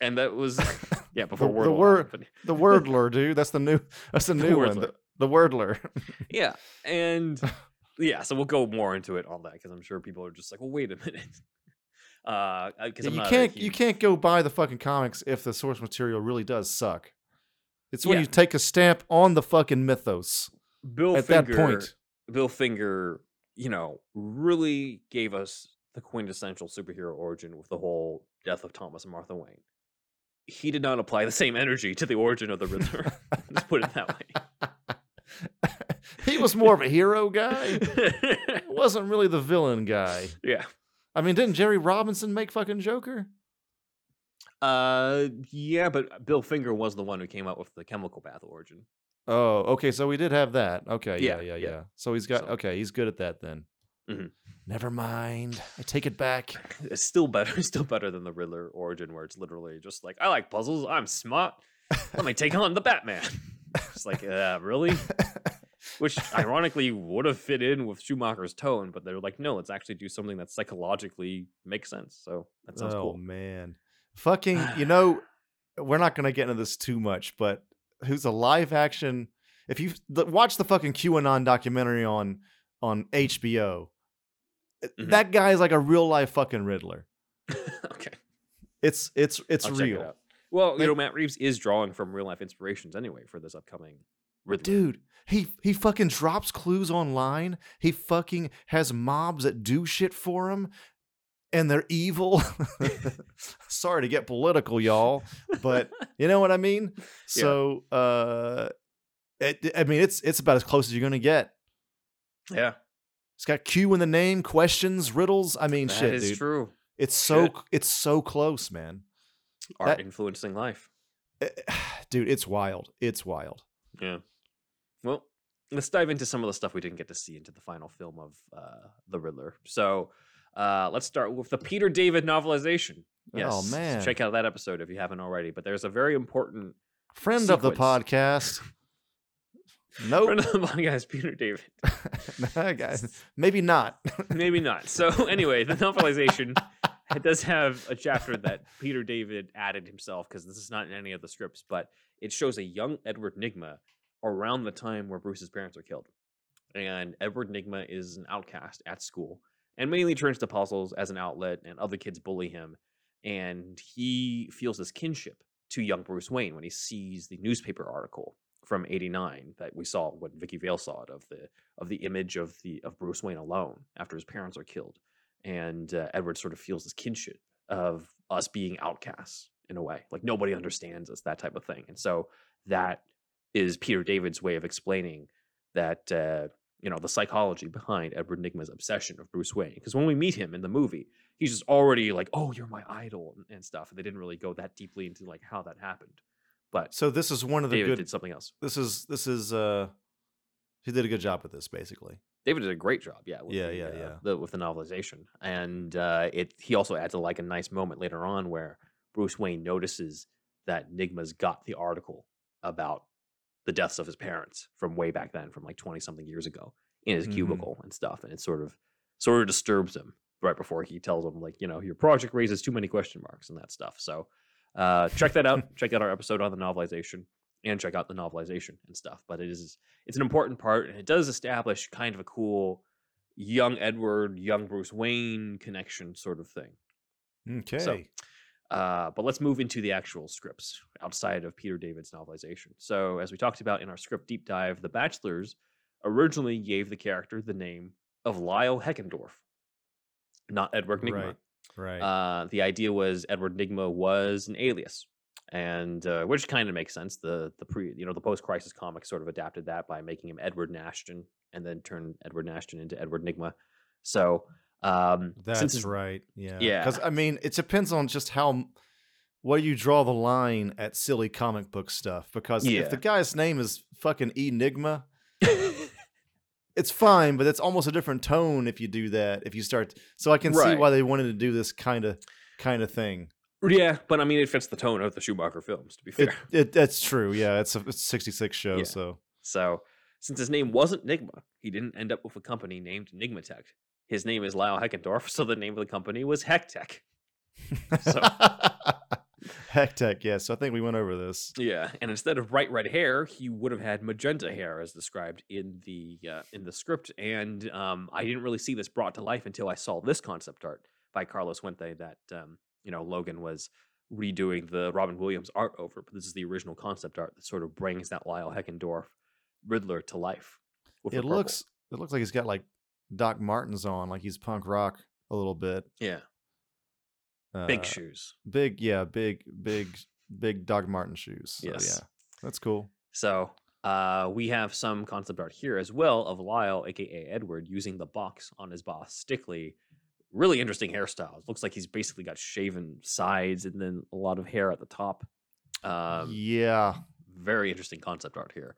and that was yeah before the Wordle word- happened. The Wordler, dude. That's the new. That's the The new one. The, the Wordler. yeah and yeah so we'll go more into it on that because i'm sure people are just like well wait a minute uh because you can't. You can't go buy the fucking comics if the source material really does suck. It's when Yeah. you take a stamp on the fucking mythos bill at Finger, that point. Bill Finger, you know, really gave us the quintessential superhero origin with the whole death of Thomas and Martha Wayne. He did not apply the same energy to the origin of the Riddler. Let's put it that way. he was more of a hero guy. Wasn't really the villain guy. yeah. I mean, didn't Jerry Robinson make fucking Joker? Uh, yeah, but Bill Finger was the one who came up with the chemical bath origin. Oh, okay. So we did have that. Okay. Yeah, Yeah, yeah, yeah. yeah. So he's got. So- Okay, he's good at that then. Mhm. Never mind. I take it back. It's still better. It's still better than the Riddler origin, where it's literally just like, I like puzzles. I'm smart. Let me take on the Batman. It's like, uh, really? Which ironically would have fit in with Schumacher's tone, but they're like, no, let's actually do something that psychologically makes sense. So that sounds cool. oh cool. man, fucking. You know, we're not gonna get into this too much, but who's a live action? If you watch the fucking QAnon documentary on on HBO, Mhm. that guy is like a real life fucking Riddler. okay, It's it's it's I'll check it Well, you know, Matt Reeves is drawing from real life inspirations anyway for this upcoming Riddler. Dude, he he fucking drops clues online. He fucking has mobs that do shit for him, and they're evil. Sorry to get political, y'all, but you know what I mean. So, uh, it, I mean, it's it's about as close as you're gonna get. yeah, It's got Q in the name, questions, riddles. I mean, that shit, is dude. true. It's so it's so close, man. Art That- influencing life. Eh, Dude, it's wild. It's wild. Yeah. Well, let's dive into some of the stuff we didn't get to see into the final film of uh, The Riddler. So uh, let's start with the Peter David novelization. Yes. Oh man, Check out that episode if you haven't already. But there's a very important friend of the podcast. Nope. friend of the podcast, Peter David. Guys, maybe not. Maybe not. So anyway, the novelization it does have a chapter that Peter David added himself because this is not in any of the scripts, but it shows a young Edward Nygma around the time where Bruce's parents are killed. And Edward Nygma is an outcast at school and mainly turns to puzzles as an outlet, and other kids bully him. And he feels this kinship to young Bruce Wayne when he sees the newspaper article from 89 that we saw when Vicky Vale saw it of the of the image of the of Bruce Wayne alone after his parents are killed, and uh, Edward sort of feels this kinship of us being outcasts in a way, like nobody understands us, that type of thing, and so that is Peter David's way of explaining that uh, you know the psychology behind Edward Nygma's obsession of Bruce Wayne, because when we meet him in the movie, he's just already like, oh, you're my idol and, and stuff, and they didn't really go that deeply into like how that happened, but So this is one of the David good. did something else. This is this is uh, he did a good job with this, basically. David did a great job, yeah. With Yeah, the, yeah, uh, yeah. The, with the novelization, and uh, it he also adds a, like a nice moment later on where Bruce Wayne notices that Nygma's got the article about the deaths of his parents from way back then, from like twenty something years ago, in his Mhm. cubicle and stuff, and it sort of sort of disturbs him right before he tells him like you know your project raises too many question marks and that stuff. So uh, check that out. check out our episode on the novelization and check out the novelization and stuff. But it is it's an important part, and it does establish kind of a cool young Edward, young Bruce Wayne connection sort of thing. Okay. So, Uh, but let's move into the actual scripts outside of Peter David's novelization. So, as we talked about in our script deep dive, The Batchlers originally gave the character the name of Lyle Heckendorf, not Edward Nygma. Right. Right. Uh, the idea was Edward Nygma was an alias, and uh, which kind of makes sense. The the pre you know the post crisis comics sort of adapted that by making him Edward Nashton and then turned Edward Nashton into Edward Nygma. So um, That's right. Yeah. Yeah. Because I mean, it depends on just how where you draw the line at silly comic book stuff. Because Yeah. if the guy's name is fucking Enigma, it's fine, but it's almost a different tone if you do that. If you start, so I can see why they wanted to do this kind of kind of thing. Yeah, but I mean, it fits the tone of the Schumacher films. To be fair, It, it that's true. Yeah, it's a it's 66 show, Yeah. so So, since his name wasn't Nygma, he didn't end up with a company named NygmaTech. His name is Lyle Heckendorf, so the name of the company was Hectech. So- Hectech. Yes, So I think we went over this. Yeah, and instead of bright red hair, he would have had magenta hair, as described in the uh, in the script. And um, I didn't really see this brought to life until I saw this concept art by Carlos Huante that um, you know Logan was redoing the Robin Williams art over. But this is the original concept art that sort of brings that Lyle Heckendorf Riddler to life. It looks it looks like he's got like Doc Martens on, like he's punk rock a little bit. yeah, big Uh, shoes. Big, yeah, big, big, big Doc Marten shoes. So, Yes. yeah, that's cool. So uh, we have some concept art here as well of Lyle, aka Edward, using the box on his boss Stickley. Really interesting hairstyles. Looks like he's basically got shaven sides and then a lot of hair at the top. Um, yeah, very interesting concept art here.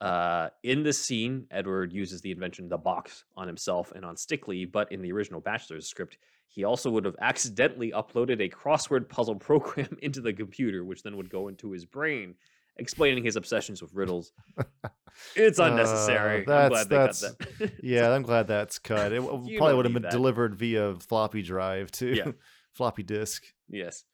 Uh, in this scene, Edward uses the invention the box on himself and on Stickley, but in the original Batchler's script, he also would have accidentally uploaded a crossword puzzle program into the computer, which then would go into his brain, explaining his obsessions with riddles. It's Uh, unnecessary. I'm that's- glad they cut that. yeah. I'm glad that's cut. It probably would have been that. delivered via floppy drive too. Yeah. floppy disk. Yes.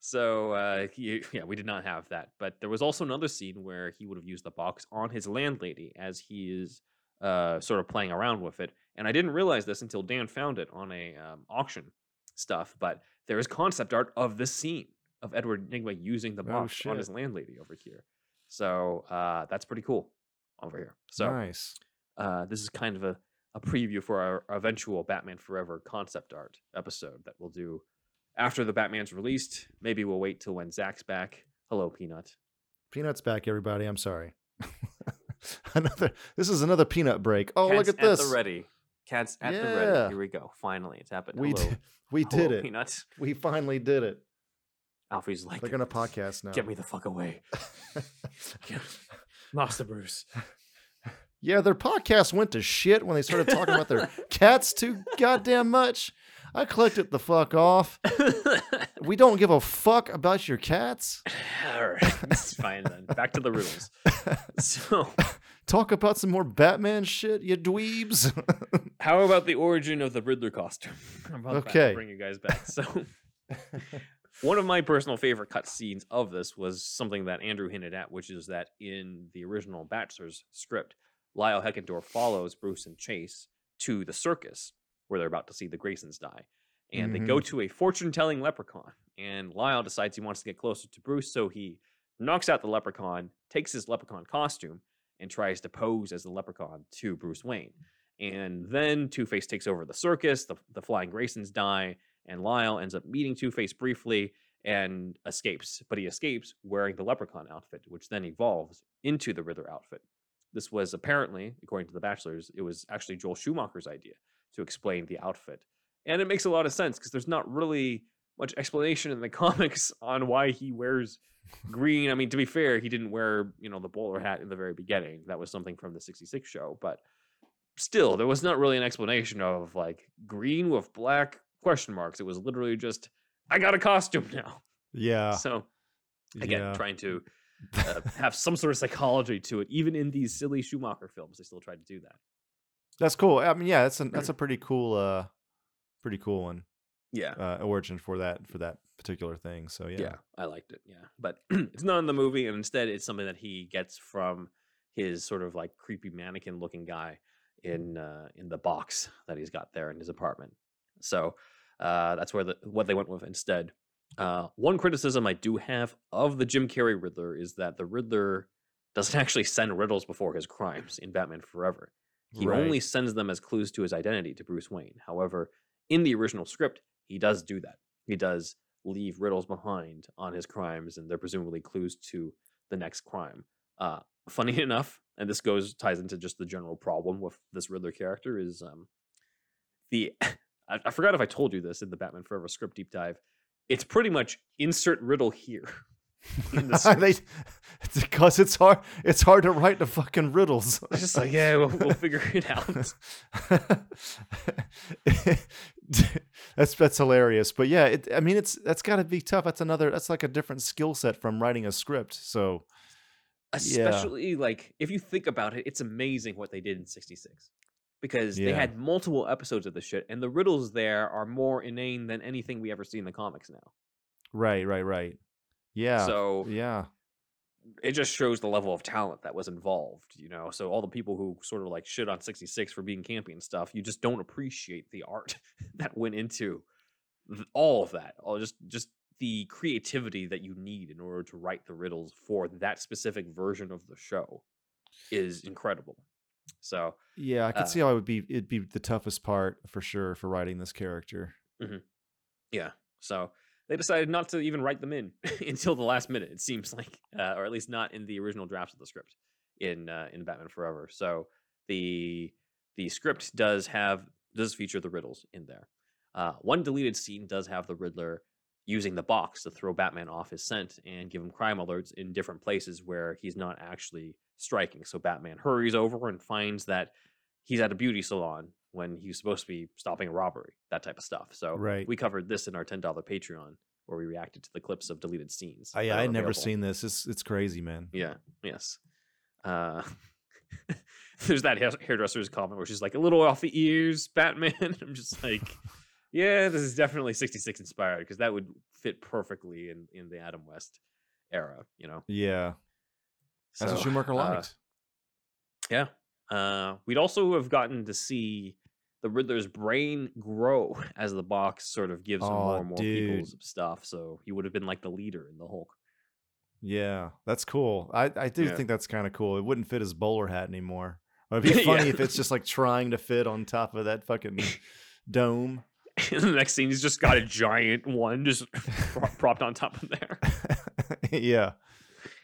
So uh, he, yeah, we did not have that, but there was also another scene where he would have used the box on his landlady as he is uh, sort of playing around with it, and I didn't realize this until Dan found it on a um, auction stuff. But there is concept art of this scene of Edward Nygma using the Oh, box on his landlady over here. So uh, that's pretty cool over here. So nice. uh, this is kind of a, a preview for our eventual Batman Forever concept art episode that we'll do after the Batman's released. Maybe we'll wait till when Zach's back. Hello, Peanut. Peanuts back, everybody. I'm sorry. another. This is another peanut break. Oh, Cats look at this. the ready. Cats at the ready. Here we go. Finally, it's happened. We Hello. did. We Hello, did it. Peanut. We finally did it. Alfie's like, They're gonna podcast now. get me the fuck away. Master Bruce. Yeah, their podcast went to shit when they started talking about their cats too goddamn much. I clicked it the fuck off. We don't give a fuck about your cats. All right. It's fine then. Back to the rules. So, Talk about some more Batman shit, you dweebs. how about the origin of the Riddler costume? How about? Okay. Bring you guys back. So, one of my personal favorite cut scenes of this was something that Andrew hinted at, which is that in the original Batchler's script, Lyle Heckendorf follows Bruce and Chase to the circus where they're about to see the Graysons die. And they go mm-hmm. to a fortune telling leprechaun. And Lyle decides he wants to get closer to Bruce, so he knocks out the leprechaun, takes his leprechaun costume, and tries to pose as the leprechaun to Bruce Wayne. And then Two Face takes over the circus, the, the Flying Graysons die, and Lyle ends up meeting Two Face briefly and escapes. But he escapes wearing the leprechaun outfit, which then evolves into the Riddler outfit. This was apparently, according to the Batchlers, it was actually Joel Schumacher's idea to explain the outfit. And it makes a lot of sense because there's not really much explanation in the comics on why he wears green. I mean, to be fair, he didn't wear, you know, the bowler hat in the very beginning. That was something from the 66 show, but still, there was not really an explanation of like green with black question marks. It was literally just I got a costume now. yeah. So again, yeah. trying to uh, have some sort of psychology to it. Even in these silly Schumacher films, they still tried to do that. That's cool. I mean, yeah, that's a that's a pretty cool uh pretty cool one. Yeah. Uh origin for that for that particular thing. So yeah. Yeah. I liked it. Yeah. But it's not in the movie, and instead it's something that he gets from his sort of like creepy mannequin looking guy in uh, in the box that he's got there in his apartment. So uh, that's where the what they went with instead. Uh, one criticism I do have of the Jim Carrey Riddler is that the Riddler doesn't actually send riddles before his crimes in Batman Forever. He Right. only sends them as clues to his identity to Bruce Wayne. However, in the original script, he does do that. He does leave riddles behind on his crimes, and they're presumably clues to the next crime. Uh, funny enough, and this goes ties into just the general problem with this Riddler character is um, the I, I forgot if I told you this in the Batman Forever script deep dive. It's pretty much insert riddle here. in the they because it's hard. It's hard to write the fucking riddles. It's just like, yeah, we'll, we'll figure it out. that's that's hilarious. But yeah, it, I mean, it's that's got to be tough. That's another. That's like a different skill set from writing a script. So Yeah. Especially like if you think about it, it's amazing what they did in '66 because they had multiple episodes of the shit, and the riddles there are more inane than anything we ever see in the comics now. right, right, right. Yeah. So yeah. it just shows the level of talent that was involved, you know. So all the people who sort of like shit on 66 for being campy and stuff, you just don't appreciate the art that went into th- all of that. All just just the creativity that you need in order to write the riddles for that specific version of the show is incredible. So Yeah, I could Uh, see how it would be. It'd be the toughest part for sure for writing this character. yeah, so they decided not to even write them in until the last minute. It seems like, uh, or at least not in the original drafts of the script in uh, in Batman Forever. So the the script does have does feature the riddles in there. Uh, one deleted scene does have the Riddler using the box to throw Batman off his scent and give him crime alerts in different places where he's not actually striking. So Batman hurries over and finds that he's at a beauty salon when he's supposed to be stopping a robbery, that type of stuff. So Right. we covered this in our ten dollar Patreon where we reacted to the clips of deleted scenes. I, I had never seen this. It's it's crazy, man. Yeah. Yes. Uh, there's that hair- hairdresser's comment where she's like a little off the ears, Batman. I'm just like, yeah, this is definitely 66 inspired because that would fit perfectly in in the Adam West era. You know. Yeah, that's what So, Schumacher uh, liked. Yeah. Uh, we'd also have gotten to see the Riddler's brain grow as the box sort of gives him more and more dude. people's stuff. So he would have been like the leader in the Hulk. yeah, that's cool. I I do Yeah. think that's kind of cool. It wouldn't fit his bowler hat anymore. It'd be funny Yeah. if it's just like trying to fit on top of that fucking dome. And the next scene, he's just got a giant one just pro- propped on top of there. yeah,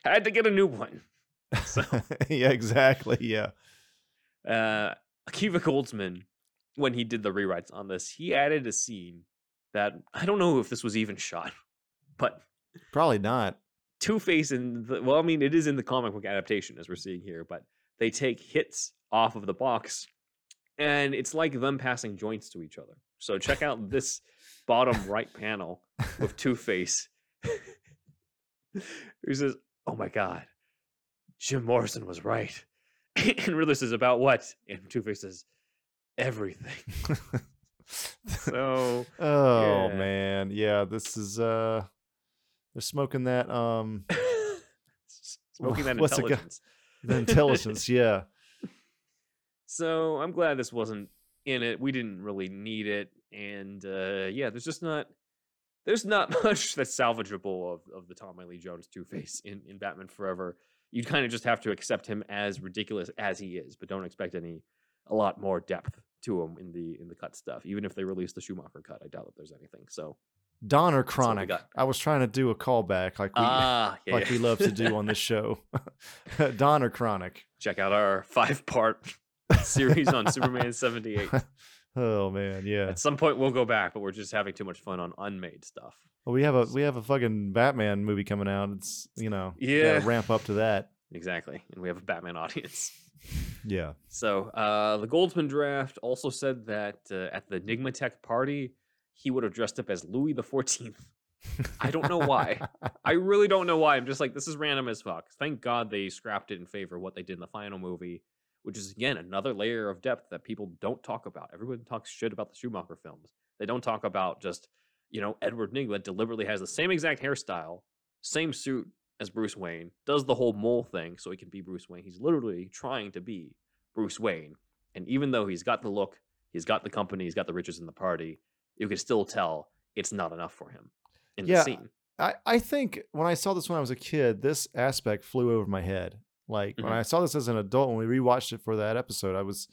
Had to get a new one. So, yeah, exactly. Yeah, uh, Akiva Goldsman, when he did the rewrites on this, he added a scene that I don't know if this was even shot, but probably not. Two Face in the well, I mean, it is in the comic book adaptation as we're seeing here, but they take hits off of the box, and it's like them passing joints to each other. So check out this bottom right panel with Two Face. He says, "Oh my God, Jim Morrison was right." and Riddler says, "About what?" And Two Face says, "Everything." So oh Yeah. man, yeah. This is uh, they're smoking that um smoking that What's it got- intelligence. the intelligence. yeah, So I'm glad this wasn't in it. We didn't really need it, and uh, yeah, there's just not there's not much that's salvageable of, of the Tommy Lee Jones Two Face in, in Batman Forever. You kind of just have to accept him as ridiculous as he is, but don't expect any a lot more depth to him in the in the cut stuff. Even if they release the Schumacher cut, I doubt that there's anything. So Donner Chronic. I was trying to do a callback like we ah, yeah, like yeah. we love to do on this show. Donner Chronic. Check out our five part series on Superman 78. Oh man, yeah. At some point we'll go back, but we're just having too much fun on unmade stuff. Well, we have a we have a fucking Batman movie coming out. It's you know Yeah. ramp up to that. Exactly. And we have a Batman audience. Yeah. So uh, the Goldsman draft also said that uh, at the Enigma Tech party, he would have dressed up as Louis the Fourteenth. I don't know why. I really don't know why. I'm just like, this is random as fuck. Thank God they scrapped it in favor of what they did in the final movie, which is again another layer of depth that people don't talk about. Everyone talks shit about the Schumacher films. They don't talk about just, you know, Edward Nygma deliberately has the same exact hairstyle, same suit as Bruce Wayne, does the whole mole thing so he can be Bruce Wayne. He's literally trying to be Bruce Wayne. And even though he's got the look, he's got the company, he's got the riches in the party, you can still tell it's not enough for him in Yeah, the scene. I, I think when I saw this when I was a kid, this aspect flew over my head. Like when Mhm. I saw this as an adult, when we rewatched it for that episode, I was,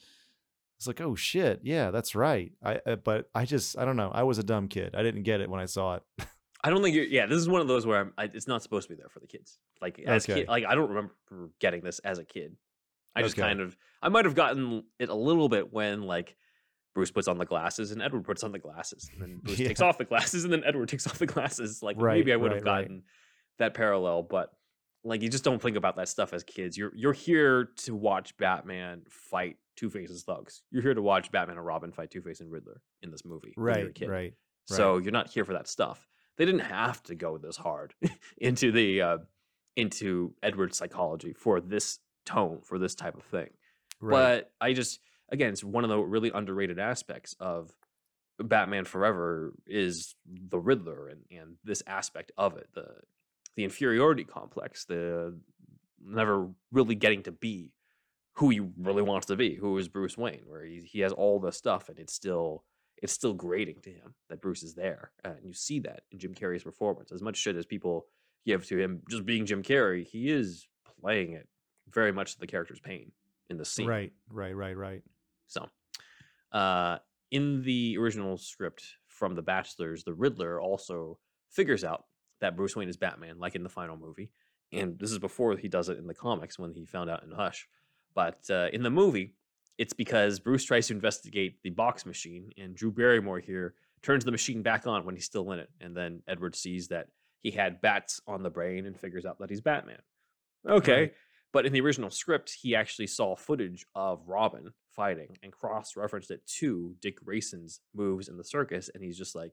was like, oh shit, yeah, that's right. I uh, but I just I don't know. I was a dumb kid. I didn't get it when I saw it. I don't think you're, yeah, this is one of those where I'm, I, it's not supposed to be there for the kids. Like as Okay. kid, like I don't remember getting this as a kid. I just Okay. kind of, I might have gotten it a little bit when like Bruce puts on the glasses and Edward puts on the glasses, and then Bruce takes off the glasses and then Edward takes off the glasses. Like Right, maybe I would have right, right. gotten that parallel, but like you just don't think about that stuff as kids. You're you're here to watch Batman fight Two Face's thugs. You're here to watch Batman and Robin fight Two Face and Riddler in this movie. when Right, right. So you're not here for that stuff. They didn't have to go this hard into the uh, into Edward's psychology for this tone for this type of thing. right. But I just again, it's one of the really underrated aspects of Batman Forever is the Riddler and and this aspect of it, the the inferiority complex, the never really getting to be who he really wants to be, who is Bruce Wayne, where he he has all the stuff and it's still it's still grating to him that Bruce is there, and you see that in Jim Carrey's performance. As much shit as people give to him just being Jim Carrey, he is playing it very much to the character's pain in the scene. right, right, right, right. So, uh, in the original script from The Batchlers, the Riddler also figures out that Bruce Wayne is Batman, like in the final movie. And this is before he does it in the comics when he found out in Hush. But uh, in the movie, it's because Bruce tries to investigate the box machine, and Drew Barrymore here turns the machine back on when he's still in it. And then Edward sees that he had bats on the brain and figures out that he's Batman. Okay. Right. But in the original script, he actually saw footage of Robin fighting and cross referenced it to Dick Grayson's moves in the circus. And he's just like,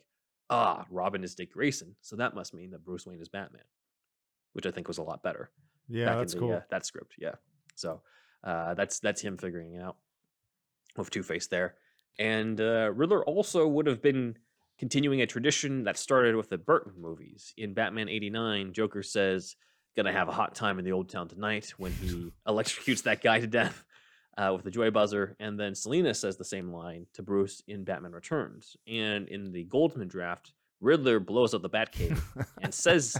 ah, Robin is Dick Grayson. So that must mean that Bruce Wayne is Batman, which I think was a lot better Yeah, that's the, cool. uh, that script. Yeah. So uh, that's that's him figuring it out with Two Face there. And uh, Riddler also would have been continuing a tradition that started with the Burton movies. In Batman 89, Joker says, Gonna have a hot time in the old town tonight when he electrocutes that guy to death uh, with the joy buzzer. And then Selina says the same line to Bruce in Batman Returns. And in the Goldsman draft, Riddler blows up the Batcave and says,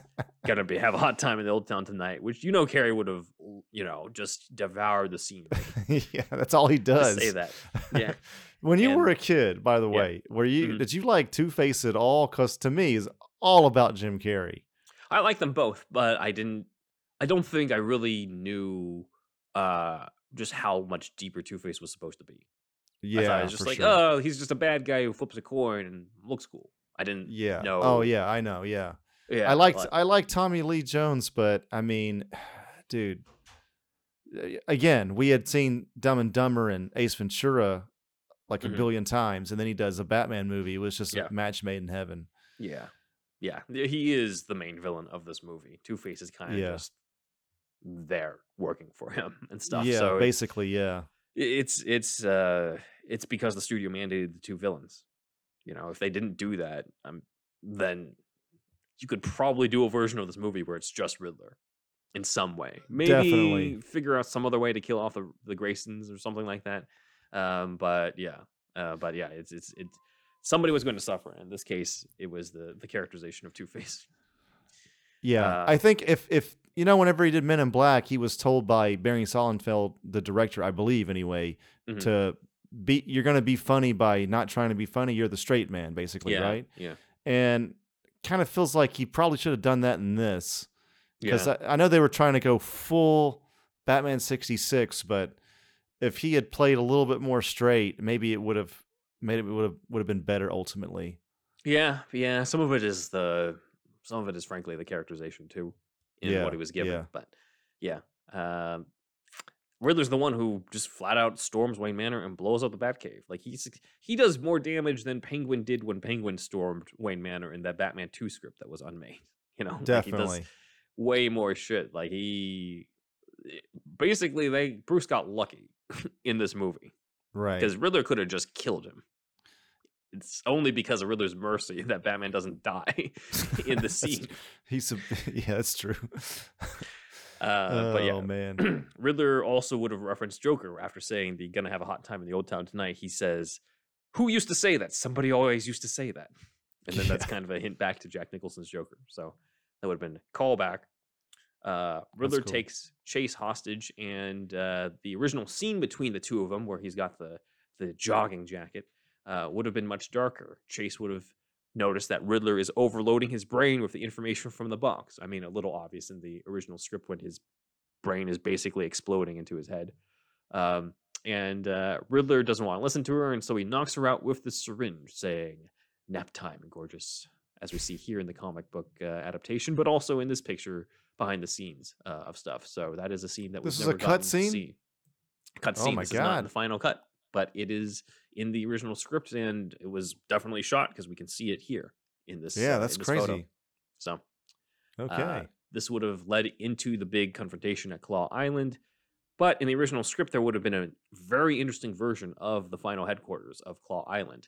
"Gonna be have a hot time in the old town tonight," which you know Carrey would have, you know, just devoured the scene. yeah, that's all he does. say that, yeah. when you And- were a kid, by the Yeah. way, were you Mhm. did you like Two Face at all? Because to me, is all about Jim Carrey. I like them both, but I didn't. I don't think I really knew uh just how much deeper Two Face was supposed to be. Yeah, I was just like, sure. oh, he's just a bad guy who flips a coin and looks cool. I didn't. yeah. no. Oh yeah, I know. Yeah. Yeah, I liked but- I liked Tommy Lee Jones, but I mean, dude, again, we had seen Dumb and Dumber and Ace Ventura like a Mhm. billion times, and then he does a Batman movie. It was just Yeah. a match made in heaven. Yeah. Yeah. He is the main villain of this movie. Two Face is kind of Yeah. just there working for him and stuff. Yeah, so basically, yeah. it's it's uh it's because the studio mandated the two villains. You know, if they didn't do that, um, then you could probably do a version of this movie where it's just Riddler in some way. Maybe Definitely. figure out some other way to kill off the the Graysons or something like that. Um, but yeah, uh, but yeah, it's it's it. Somebody was going to suffer. In this case, it was the the characterization of Two Face. Yeah, Uh, I think if if you know, whenever he did Men in Black, he was told by Barry Sonnenfeld, the director, I believe, anyway, Mhm. to be you're going to be funny by not trying to be funny. You're the straight man, basically, yeah, right? Yeah, And kind of feels like he probably should have done that in this because yeah. I, I know they were trying to go full Batman sixty six, but if he had played a little bit more straight, maybe it would have made it would have would have been better ultimately. Yeah, yeah. Some of it is the some of it is frankly the characterization too in Yeah, what he was given. yeah. But yeah. Um Riddler's the one who just flat out storms Wayne Manor and blows up the Batcave. Like he's he does more damage than Penguin did when Penguin stormed Wayne Manor in that Batman 2 script that was unmade. You know, Like, he does Definitely. way more shit. Like he eh, basically they Bruce got lucky in this movie right. because Riddler could have just killed him. It's only because of Riddler's mercy that Batman doesn't die in the scene. He's a, yeah, that's true. Uh, oh but yeah, man. Riddler also would have referenced Joker after saying the "gonna have a hot time in the old town tonight." He says, "Who used to say that? Somebody always used to say that." And then that's kind of a hint back to Jack Nicholson's Joker. So that would have been a callback. Uh, Riddler cool. takes Chase hostage, and uh, the original scene between the two of them, where he's got the the jogging jacket, uh, would have been much darker. Chase would have noticed that Riddler is overloading his brain with the information from the box. I mean, a little obvious in the original script when his brain is basically exploding into his head. Um, and uh, Riddler doesn't want to listen to her, and so he knocks her out with the syringe, saying, "Nap time, gorgeous." as we see here in the comic book uh, adaptation, but also in this picture behind the scenes uh, of stuff. So that is a scene that This a never cut gotten to scene? see. Cut Oh my is not in God. the final cut, but it is in the original script, and it was definitely shot because we can see it here in this. Yeah, uh, that's in this photo. crazy. So Okay. uh, this would have led into the big confrontation at Claw Island. But in the original script, there would have been a very interesting version of the final headquarters of Claw Island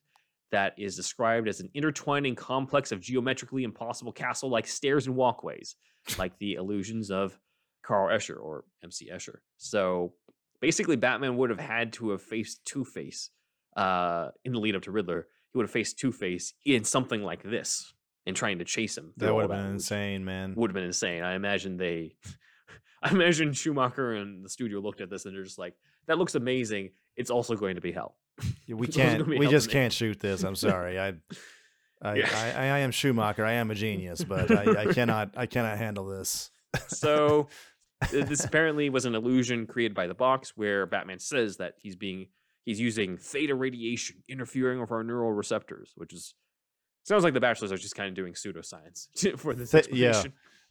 that is described as an intertwining complex of geometrically impossible castle like stairs and walkways, like the illusions of Carl Escher or MC Escher. So basically, Batman would have had to have faced Two Face uh, in the lead up to Riddler. He would have faced Two Face in something like this and trying to chase him. that would have been illusion insane, man. would have been insane. I imagine they, I imagine Schumacher and the studio looked at this and they're just like, "That looks amazing. It's also going to be hell." We Those are gonna can't. We just can't shoot this. I'm sorry. I, I, Yeah. I, I am Schumacher. I am a genius, but I, I cannot. I cannot handle this. So this apparently was an illusion created by the box, where Batman says that he's being he's using theta radiation interfering with our neural receptors, which is sounds like the Batchlers are just kind of doing pseudoscience for this Th- yeah.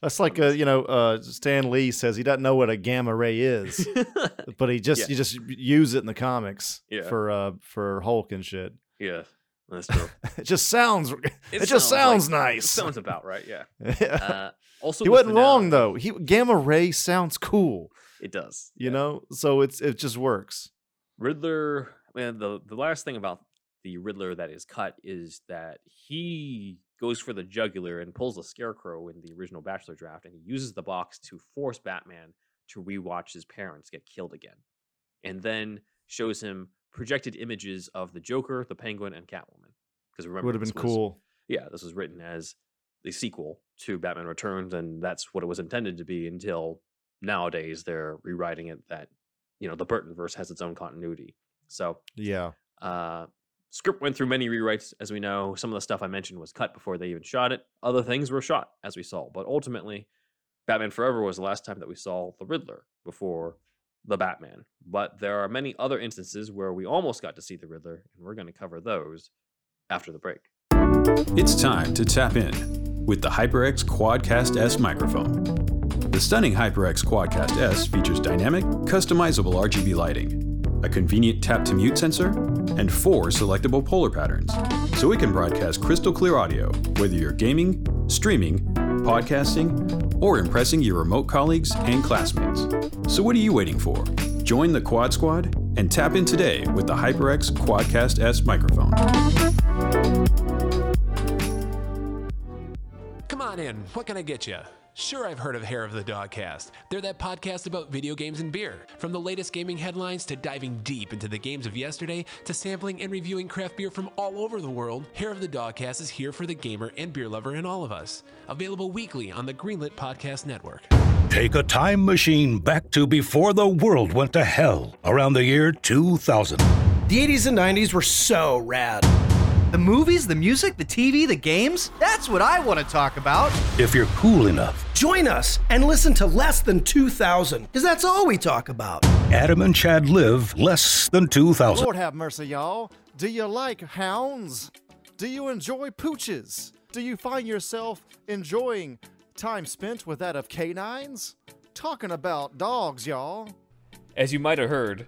That's like uh, you know, uh, Stan Lee says he doesn't know what a gamma ray is, but he just Yeah. you just use it in the comics Yeah. for uh for Hulk and shit. yeah, that's true. It just sounds. It, It just sounds like- nice. Sounds about right. Yeah. Yeah. Uh, also, he the wasn't wrong though. He gamma ray sounds cool, It does. you yeah. know. So it's it just works. Riddler. Man, the the last thing about the Riddler that is cut is that he goes for the jugular and pulls a scarecrow in the original Batchler draft, and he uses the box to force Batman to rewatch his parents get killed again, and then shows him projected images of the Joker, the Penguin, and Catwoman. Because remember, Would have been was- cool. yeah, this was written as the sequel to Batman Returns, and that's what it was intended to be until nowadays they're rewriting it that you know the Burton verse has its own continuity. So Yeah. uh script went through many rewrites, as we know. Some of the stuff I mentioned was cut before they even shot it. Other things were shot, as we saw. But ultimately, Batman Forever was the last time that we saw the Riddler before the Batman. But there are many other instances where we almost got to see the Riddler, and we're going to cover those after the break. It's time to tap in with the HyperX Quadcast S microphone. The stunning HyperX Quadcast S features dynamic, customizable RGB lighting, a convenient tap to mute sensor, and four selectable polar patterns, so it can broadcast crystal clear audio whether you're gaming, streaming, podcasting, or impressing your remote colleagues and classmates. So what are you waiting for? Join the Quad Squad and tap in today with the HyperX Quadcast S microphone. Come on in. What can I get you? Sure, I've heard of Hair of the Dogcast. They're that podcast about video games and beer. From the latest gaming headlines to diving deep into the games of yesterday to sampling and reviewing craft beer from all over the world, Hair of the Dogcast is here for the gamer and beer lover in all of us. Available weekly on the Greenlit Podcast Network. Take a time machine back to before the world went to hell around the year 2000. The 80s and 90s were so rad. The movies, the music, the TV, the games that's what I want to talk about. If you're cool enough, Join us and listen to Less Than 2000, because that's all we talk about. Adam and Chad live less than 2000. Lord have mercy, y'all. Do you like hounds? Do you enjoy pooches? Do you find yourself enjoying time spent with that of canines? Talking about dogs, y'all. As you might have heard,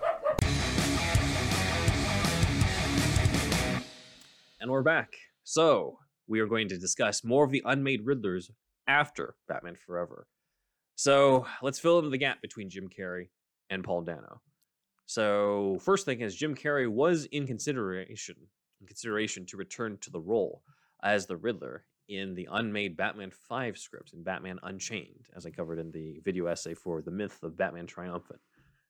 And we're back. So, we are going to discuss more of the unmade Riddlers after Batman Forever. So, let's fill in the gap between Jim Carrey and Paul Dano. So, first thing is Jim Carrey was in consideration in consideration to return to the role as the Riddler in the unmade Batman 5 script in Batman Unchained, as I covered in the video essay for The Myth of Batman Triumphant.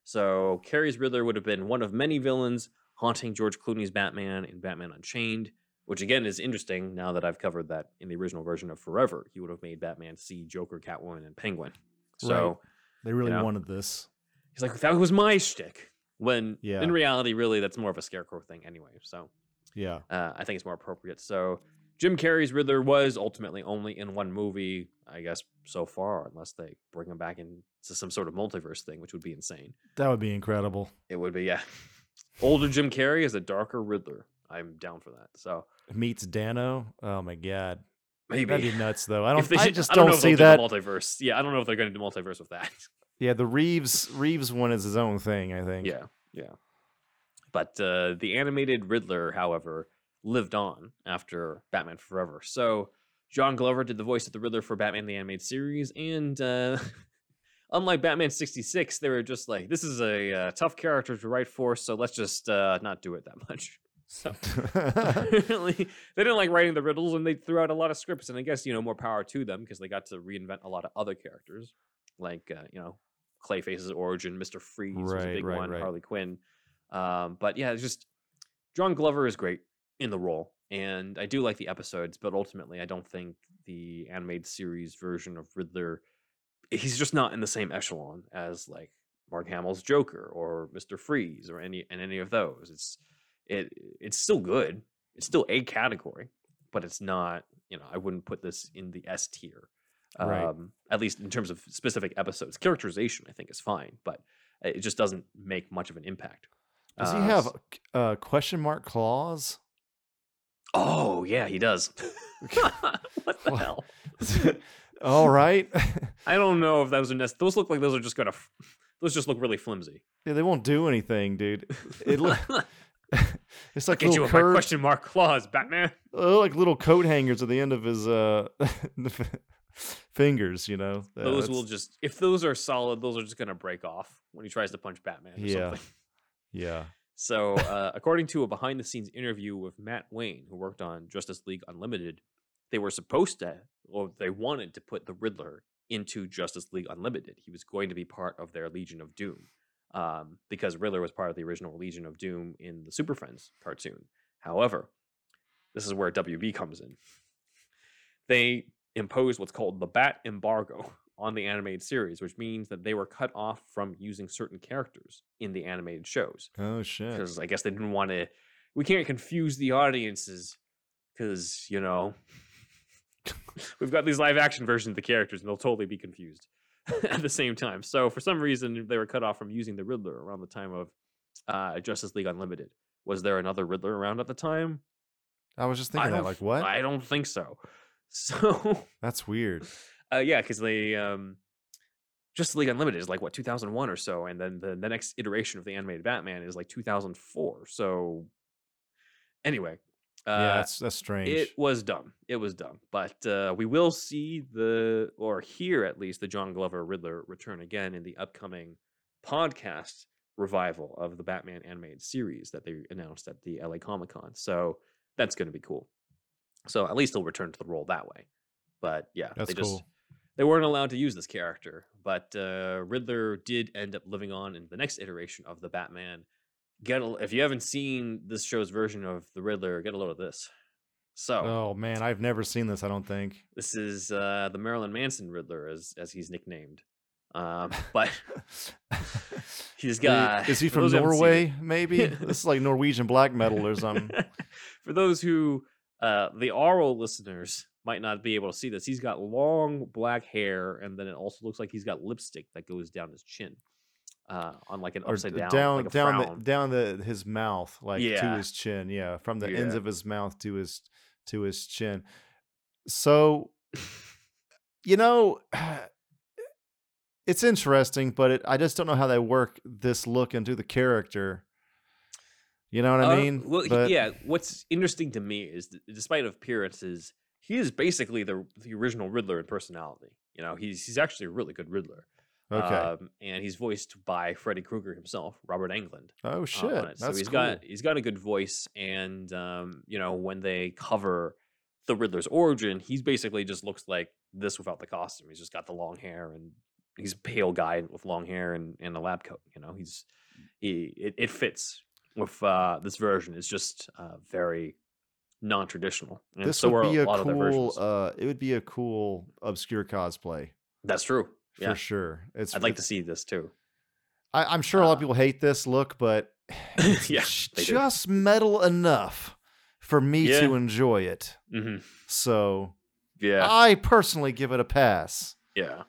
So, Carrey's Riddler would have been one of many villains haunting George Clooney's Batman in Batman Unchained, which again is interesting now that I've covered that in the original version of Forever. He would have made Batman see Joker, Catwoman, and Penguin. So They really know? wanted this. he's like, that was my shtick. When Yeah. in reality, really, that's more of a scarecrow thing anyway. So Yeah. uh, I think it's more appropriate. So Jim Carrey's Riddler was ultimately only in one movie, I guess, so far, unless they bring him back into some sort of multiverse thing, which would be insane. That would be incredible. It would be, yeah. Older Jim Carrey is a darker Riddler. I'm down for that. So Meets Dano. Oh my god. maybe That'd be nuts though. I don't they I should- just I don't, don't, see that. do the multiverse. Yeah, I don't know if they're going to do multiverse with that. Yeah, the Reeves Reeves one is his own thing, I think. Yeah, yeah. But uh, the animated Riddler, however, lived on after Batman Forever. So John Glover did the voice of the Riddler for Batman the Animated Series, and uh, unlike Batman 66, they were just like, this is a uh, tough character to write for, so let's just uh, not do it that much. So apparently they didn't like writing the riddles and they threw out a lot of scripts and i guess you know more power to them because they got to reinvent a lot of other characters like uh, you know clayface's origin mr freeze was a big right, one right. harley quinn um, but yeah it's just john glover is great in the role and i do like the episodes but ultimately i don't think the animated series version of riddler he's just not in the same echelon as like mark hamill's joker or mr freeze or any and any of those it's it it's still good. It's still a category, but it's not. You know, I wouldn't put this in the S tier. Right. Um, at least in terms of specific episodes, characterization I think is fine, but it just doesn't make much of an impact. Does he Uh, have uh, question mark claws? Oh yeah, he does. what the What? hell? All right. I don't know if those are nec- those look like those are just gonna. f- Those just look really flimsy. yeah, they won't do anything, dude. It look it's like little curved, question mark claws, Batman. uh, like little coat hangers at the end of his uh fingers. You know, Uh, those will just if those are solid, those are just gonna break off when he tries to punch Batman or Yeah. something. Yeah. So, uh, according to a behind the scenes interview with Matt Wayne, who worked on Justice League Unlimited, they were supposed to, or they wanted to put the Riddler into Justice League Unlimited. He was going to be part of their Legion of Doom um, because Riddler was part of the original Legion of Doom in the Super Friends cartoon. However, this is where WB comes in. They imposed what's called the Bat embargo on the animated series, which means that they were cut off from using certain characters in the animated shows Oh shit. because I guess they didn't want to. We can't confuse the audiences because you know we've got these live action versions of the characters and they'll totally be confused at the same time. So for some reason they were cut off from using the Riddler around the time of uh, Justice League Unlimited. Was there another Riddler around at the time? I was just thinking that. Like what? I don't think so. So That's weird. uh, yeah, because they um, Justice League Unlimited is like what 2001 or so, and then the, the next iteration of the animated Batman is like 2004. So anyway, uh, yeah, that's that's strange. it was dumb. It was dumb, but uh, we will see the or hear at least the John Glover Riddler return again in the upcoming podcast revival of the Batman animated series that they announced at the LA Comic Con. So that's going to be cool. So at least he'll return to the role that way. But yeah, That's they just cool. they weren't allowed to use this character, but uh, Riddler did end up living on in the next iteration of the Batman. Get a, if you haven't seen this show's version of the Riddler, get a load of this. So Oh man, I've never seen this. I don't think. this is uh, the Marilyn Manson Riddler, as as he's nicknamed. Um, but he's got. Is he from those who haven't seen it- Norway? Maybe this is like Norwegian black metal or something. For those who, uh, the oral listeners might not be able to see this, he's got long black hair, and then it also looks like he's got lipstick that goes down his chin, uh, on like an upside down, down like a down the, down the his mouth, like to his chin. Yeah, from the ends of his mouth to his to his chin. So, you know, it's interesting, but it, I just don't know how they work this look into the character. You know what I Uh, mean? well, But- yeah. What's interesting to me is, that despite appearances, he is basically the the original Riddler in personality. You know, he's he's actually a really good Riddler. Okay. Um, and he's voiced by Freddy Krueger himself, Robert Englund. oh uh, shit! That's so he's cool. got he's got a good voice, and um, you know when they cover the Riddler's origin, he's basically just looks like this without the costume. He's just got the long hair, and he's a pale guy with long hair and, and a lab coat. You know, he's he it, it fits with uh, this version. It's just uh, very non-traditional. And this so would be a a cool. Uh, it would be a cool obscure cosplay That's true. For Yeah, sure. It's. I'd like to see this too. I, I'm sure a lot of uh, people hate this look, but it's Yeah, j- they do. just metal enough for me Yeah. to enjoy it. hmm So Yeah, I personally give it a pass. yeah.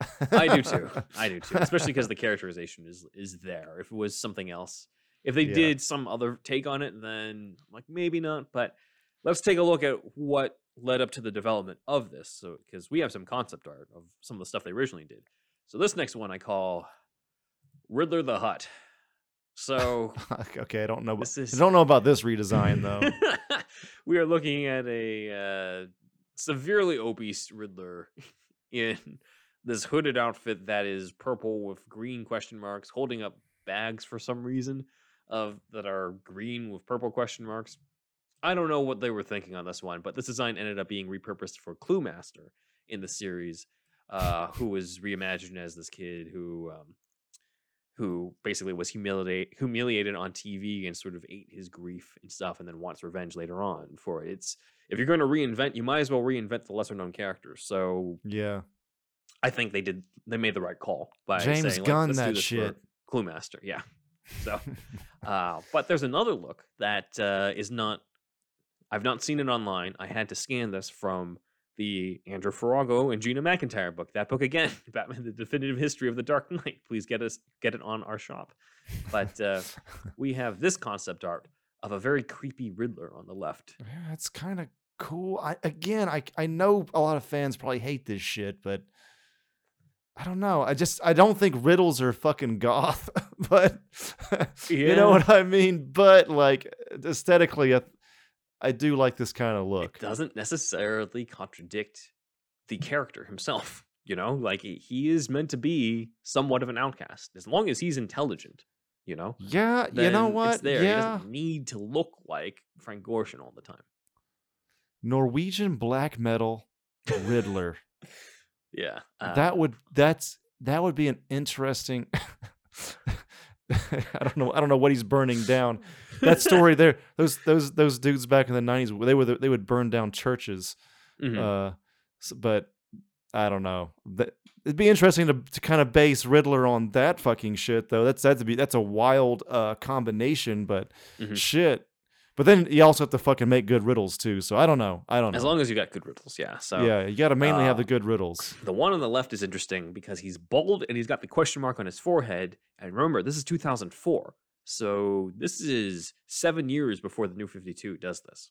I do too. I do too. Especially because the characterization is is there. If it was something else, if they Yeah. did some other take on it, then like maybe not. But let's take a look at what led up to the development of this. So because we have some concept art of some of the stuff they originally did. So this next one I call Riddler the Hut. So okay, I don't know. This I don't know about this redesign though. we are looking at a uh, severely obese Riddler in this hooded outfit that is purple with green question marks, holding up bags for some reason of that are green with purple question marks. I don't know what they were thinking on this one, but this design ended up being repurposed for Clue Master in the series, uh, who was reimagined as this kid who um, who basically was humiliate, humiliated on TV and sort of ate his grief and stuff, and then wants revenge later on for it. It's if you're going to reinvent, you might as well reinvent the lesser known characters. So yeah, I think they did they made the right call by James saying, like, Gunn that shit. Clue Master, yeah. So, uh, but there's another look that uh, is not. I've not seen it online. I had to scan this from the Andrew Farago and Gina McIntyre book. That book again, Batman: The Definitive History of the Dark Knight. Please get us get it on our shop. But uh, we have this concept art of a very creepy Riddler on the left. Yeah, it's kind of cool. I again, I I know a lot of fans probably hate this shit, but I don't know. I just I don't think riddles are fucking goth, but you know what I mean. But like aesthetically, I, I do like this kind of look. It doesn't necessarily contradict the character himself. You know, like he is meant to be somewhat of an outcast as long as he's intelligent. You know, Yeah, you know what? It's there. He doesn't need to look like Frank Gorshin all the time. Norwegian black metal Riddler. Yeah, uh, that would that's that would be an interesting. I don't know. I don't know what he's burning down. That story there. Those those those dudes back in the nineties. They were the, they would burn down churches. mhm. Uh, s- but I don't know. That, it'd be interesting to, to kind of base Riddler on that fucking shit, though. That's that'd be that's a wild uh, combination. But Mhm. shit. But then you also have to fucking make good riddles too. So I don't know. I don't know. as long as you got good riddles, yeah. So yeah, you got to mainly have uh, the good riddles. The one on the left is interesting because he's bald and he's got the question mark on his forehead. And remember, this is 2004. So this is seven years before the new 52 does this.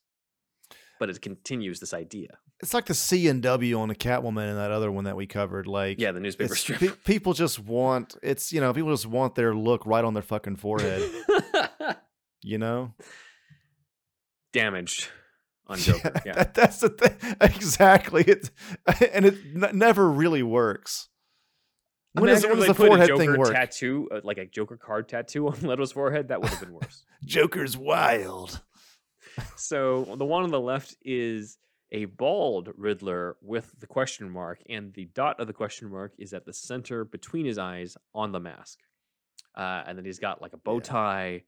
But it continues this idea. It's like the C and W on the Catwoman and that other one that we covered. Like Yeah, the newspaper strip. pe- people just want it's you know people just want their look right on their fucking forehead. you know. Damaged on Joker. Yeah. that, that's the thing. Exactly. It and it n- never really works. When Imagine when if does the they put a forehead Joker thing work? tattoo, uh, like a Joker card tattoo on Leto's forehead? That would have been worse. Joker's wild. So the one on the left is a bald Riddler with the question mark, and the dot of the question mark is at the center between his eyes on the mask. Uh, and then he's got like a bow Yeah. tie,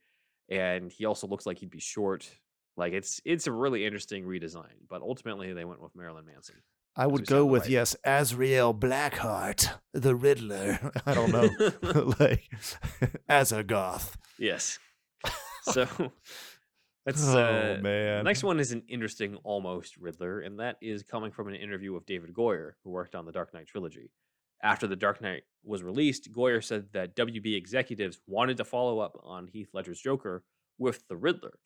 and he also looks like he'd be short. Like it's it's a really interesting redesign, but ultimately they went with Marilyn Manson. I would go with right. yes, Azrael Blackheart, the Riddler. I don't know, like as a goth. Yes. So let's oh uh, man. Next one is an interesting almost Riddler, and that is coming from an interview with David Goyer, who worked on the Dark Knight trilogy. After the Dark Knight was released, Goyer said that WB executives wanted to follow up on Heath Ledger's Joker with the Riddler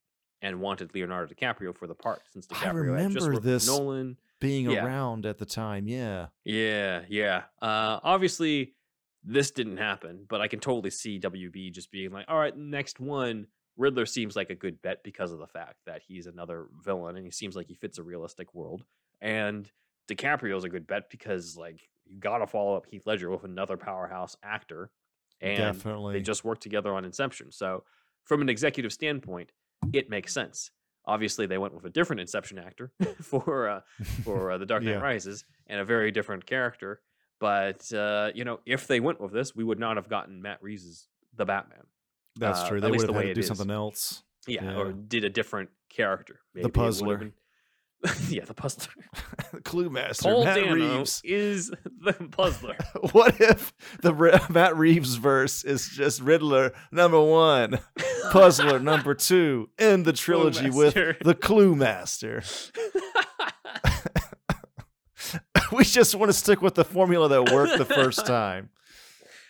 and wanted Leonardo DiCaprio for the part since I DiCaprio just remember this. Nolan. being yeah. around at the time. Yeah. Yeah, yeah. Uh, obviously, this didn't happen, but I can totally see WB just being like, all right, next one. Riddler seems like a good bet because of the fact that he's another villain and he seems like he fits a realistic world. And DiCaprio's a good bet because, like, you got to follow up Heath Ledger with another powerhouse actor. And Definitely. they just worked together on Inception. So, from an executive standpoint, it makes sense. Obviously, they went with a different Inception actor for uh, for uh, the Dark Knight Yeah. Rises and a very different character. But uh, you know, if they went with this, we would not have gotten Matt Reeves' the Batman. That's uh, true. They would the have had way to do is. something else. Yeah, Yeah. or did a different character. The Maybe it puzzler. yeah, the puzzler. The clue Master, Paul Matt Dano Reeves. is the puzzler. What if the Matt Reeves verse is just Riddler number one, Puzzler number two, in the trilogy with the Clue Master? we just want to stick with the formula that worked the first time.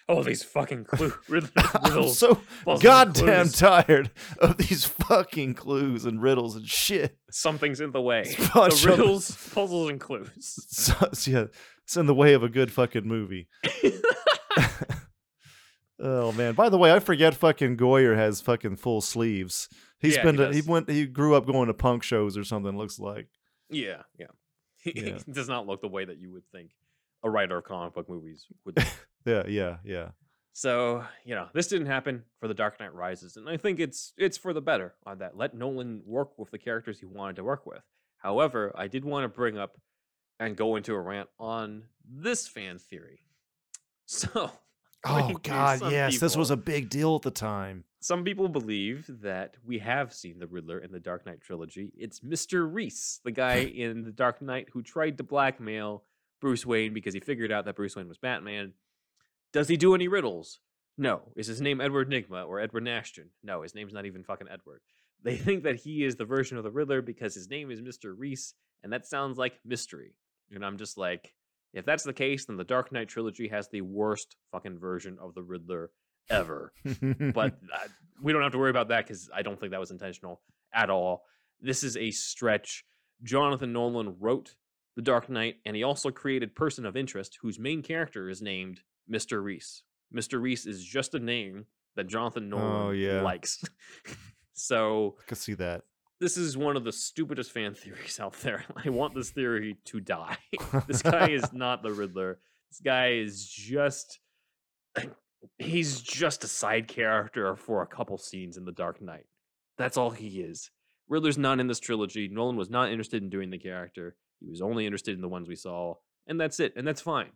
Oh, these fucking clues. I'm so goddamn clues. tired of these fucking clues and riddles and shit. Something's in the way. The of- riddles, puzzles, and clues. So, so yeah, it's in the way of a good fucking movie. oh man! By the way, I forget fucking Goyer has fucking full sleeves. He's Yeah, been he to, he went he grew up going to punk shows or something. Looks like Yeah, yeah. Yeah. Does not look the way that you would think a writer of comic book movies would. Yeah, yeah, yeah. so you know, this didn't happen for the Dark Knight Rises, and I think it's it's for the better on that. Let Nolan work with the characters he wanted to work with. However, I did want to bring up and go into a rant on this fan theory. So, Oh god, yes, this was a big deal at the time. Some people believe that we have seen the Riddler in the Dark Knight trilogy. It's Mr. Reese, the guy in the Dark Knight who tried to blackmail Bruce Wayne because he figured out that Bruce Wayne was Batman. Does he do any riddles? No. Is his name Edward Nygma or Edward Nashton? No, his name's not even fucking Edward. They think that he is the version of the Riddler because his name is Mr. Reese, and that sounds like mystery. And I'm just like, if that's the case, then the Dark Knight trilogy has the worst fucking version of the Riddler ever but uh, we don't have to worry about that because I don't think that was intentional at all. This is a stretch. Jonathan Nolan wrote The Dark Knight, and he also created Person of Interest, whose main character is named Mr. Reese. Mr. Reese is just a name that Jonathan oh, Nolan Oh, yeah. likes. so I could see that. this is one of the stupidest fan theories out there. I want this theory to die. this guy is not the Riddler. This guy is just he's just a side character for a couple scenes in The Dark Knight. That's all he is. Riddler's not in this trilogy. Nolan was not interested in doing the character. He was only interested in the ones we saw, and that's it. And that's fine.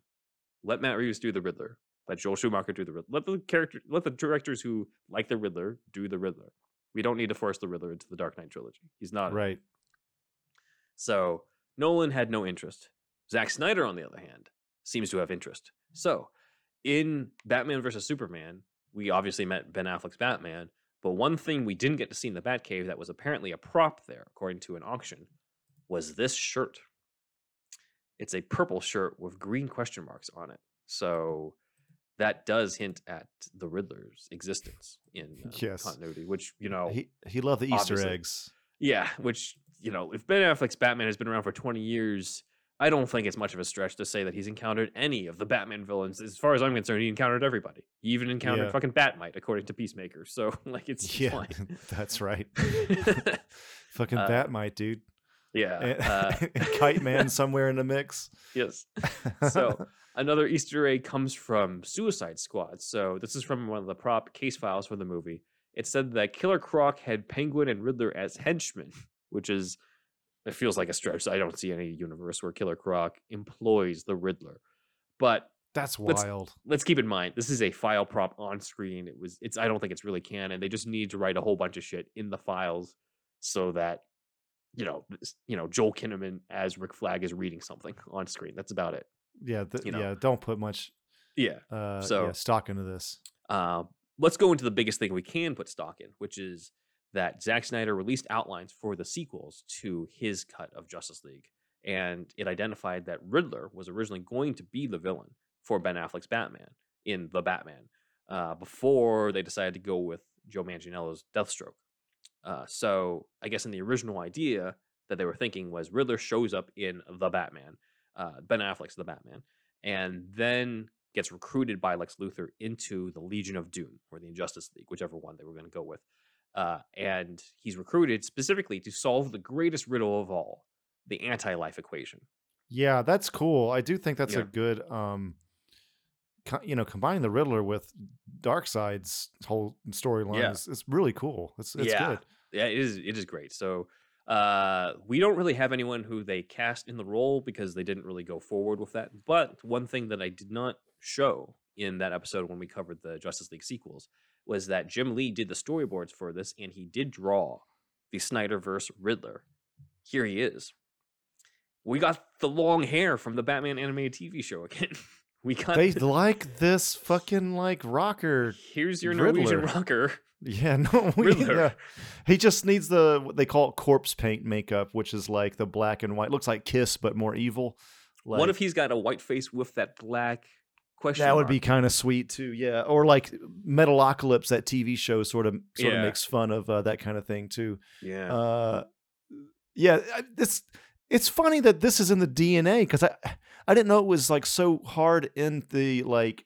Let Matt Reeves do the Riddler. Let Joel Schumacher do the Riddler. Let the character, let the directors who like the Riddler do the Riddler. We don't need to force the Riddler into the Dark Knight trilogy. He's not. Right. So Nolan had no interest. Zack Snyder, on the other hand, seems to have interest. So in Batman versus Superman, we obviously met Ben Affleck's Batman, but one thing we didn't get to see in the Batcave that was apparently a prop there, according to an auction, was this shirt. It's a purple shirt with green question marks on it. So that does hint at the Riddler's existence in uh, Yes. continuity, which, you know, He he loved the Easter eggs. yeah, which you know, if Ben Affleck's Batman has been around for twenty years, I don't think it's much of a stretch to say that he's encountered any of the Batman villains. As far as I'm concerned, he encountered everybody. He even encountered Yeah. fucking Batmite, according to Peacemaker. So, like, it's, Yeah, fine. that's right. Fucking Uh, Batmite, dude. Yeah. And- Uh, Kite Man somewhere in the mix. yes. So another Easter egg comes from Suicide Squad. So this is from one of the prop case files for the movie. It said that Killer Croc had Penguin and Riddler as henchmen, which is it feels like a stretch. I don't see any universe where Killer Croc employs the Riddler. But that's let's- wild. let's keep in mind this is a file prop on screen. It was it's I don't think it's really canon. They just need to write a whole bunch of shit in the files so that you know, you know, Joel Kinnaman as Rick Flag is reading something on screen. That's about it. Yeah, th- you know. yeah. Don't put much Yeah. uh, So- yeah, stock into this. Uh, let's go into the biggest thing we can put stock in, which is that Zack Snyder released outlines for the sequels to his cut of Justice League, and it identified that Riddler was originally going to be the villain for Ben Affleck's Batman in the Batman uh, before they decided to go with Joe Manganiello's Deathstroke. Uh, so I guess in the original idea that they were thinking was Riddler shows up in the Batman, uh, Ben Affleck's the Batman, and then gets recruited by Lex Luthor into the Legion of Doom or the Injustice League, whichever one they were going to go with. Uh, and he's recruited specifically to solve the greatest riddle of all, the anti-life equation. Yeah, that's cool. I do think that's Yeah. a good um you know, combining the Riddler with Darkseid's whole storyline Yeah. is it's really cool. It's it's yeah, good. yeah, it is. It is great. So uh, we don't really have anyone who they cast in the role because they didn't really go forward with that. But one thing that I did not show in that episode when we covered the Justice League sequels was that Jim Lee did the storyboards for this, and he did draw the Snyderverse Riddler. Here he is. We got the long hair from the Batman animated TV show again. We got They like this fucking like rocker. here's your Norwegian Riddler. rocker. Yeah, no, we, yeah. He just needs the what they call it corpse paint makeup, which is like the black and white. Looks like Kiss, but more evil. what if he's got a white face with that black question? that would be kind of sweet too, yeah. Or like Metalocalypse, that TV show, sort of sort Yeah. of makes fun of uh, that kind of thing too. yeah. Uh, yeah, it's it's funny that this is in the DNA because I I didn't know it was like so hard in the like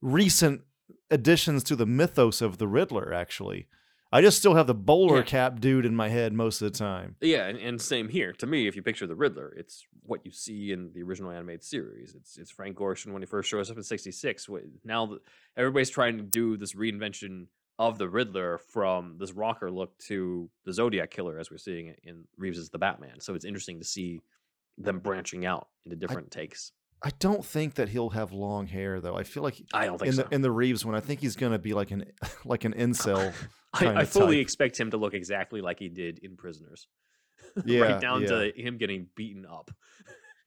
recent additions to the mythos of the Riddler. Actually, I just still have the bowler Yeah. cap dude in my head most of the time. Yeah, and, and same here. To me, if you picture the Riddler, it's what you see in the original animated series. It's it's Frank Gorshin when he first shows up in '66. Now that everybody's trying to do this reinvention of the Riddler from this rocker look to the Zodiac Killer, as we're seeing it in Reeves' The Batman. So it's interesting to see them branching out into different takes. I don't think that he'll have long hair though. I feel like I don't think in so. the in the Reeves one, I think he's gonna be like an like an incel. I, I fully type. expect him to look exactly like he did in Prisoners. Yeah, right down yeah. to him getting beaten up.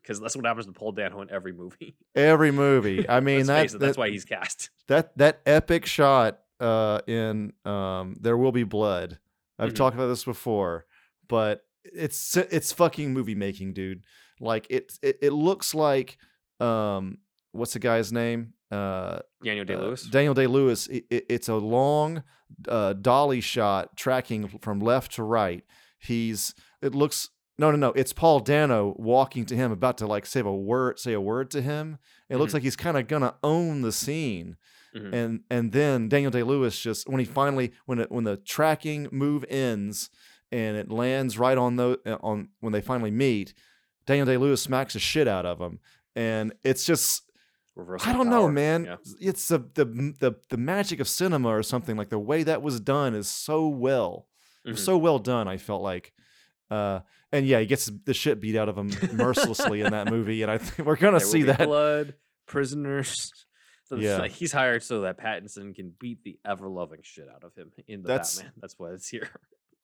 Because that's what happens to Paul Dano in every movie. Every movie. I mean, that, that's why he's cast. that that epic shot uh in um there will be blood i've Mhm. talked about this before but it's it's fucking movie making dude like it it, it looks like um what's the guy's name uh Daniel Day uh, Lewis. daniel day lewis it, it- it's a long uh dolly shot tracking from left to right he's it looks no no no it's paul dano walking to him about to like say a word say a word to him it looks Mhm. like he's kind of gonna own the scene Mhm. and and then Daniel Day Lewis just when he finally when it when the tracking move ends and it lands right on the on when they finally meet, Daniel Day Lewis smacks the shit out of him, and it's just Reversal I don't know, man. Yeah. It's the, the the the magic of cinema or something like the way that was done is so well, It was Mhm. so well done. I felt like. Uh, and yeah, he gets the shit beat out of him mercilessly in that movie, and I think we're gonna There see that. blood, prisoners. So Yeah. like he's hired so that Pattinson can beat the ever loving shit out of him in the That's- Batman. That's why it's here.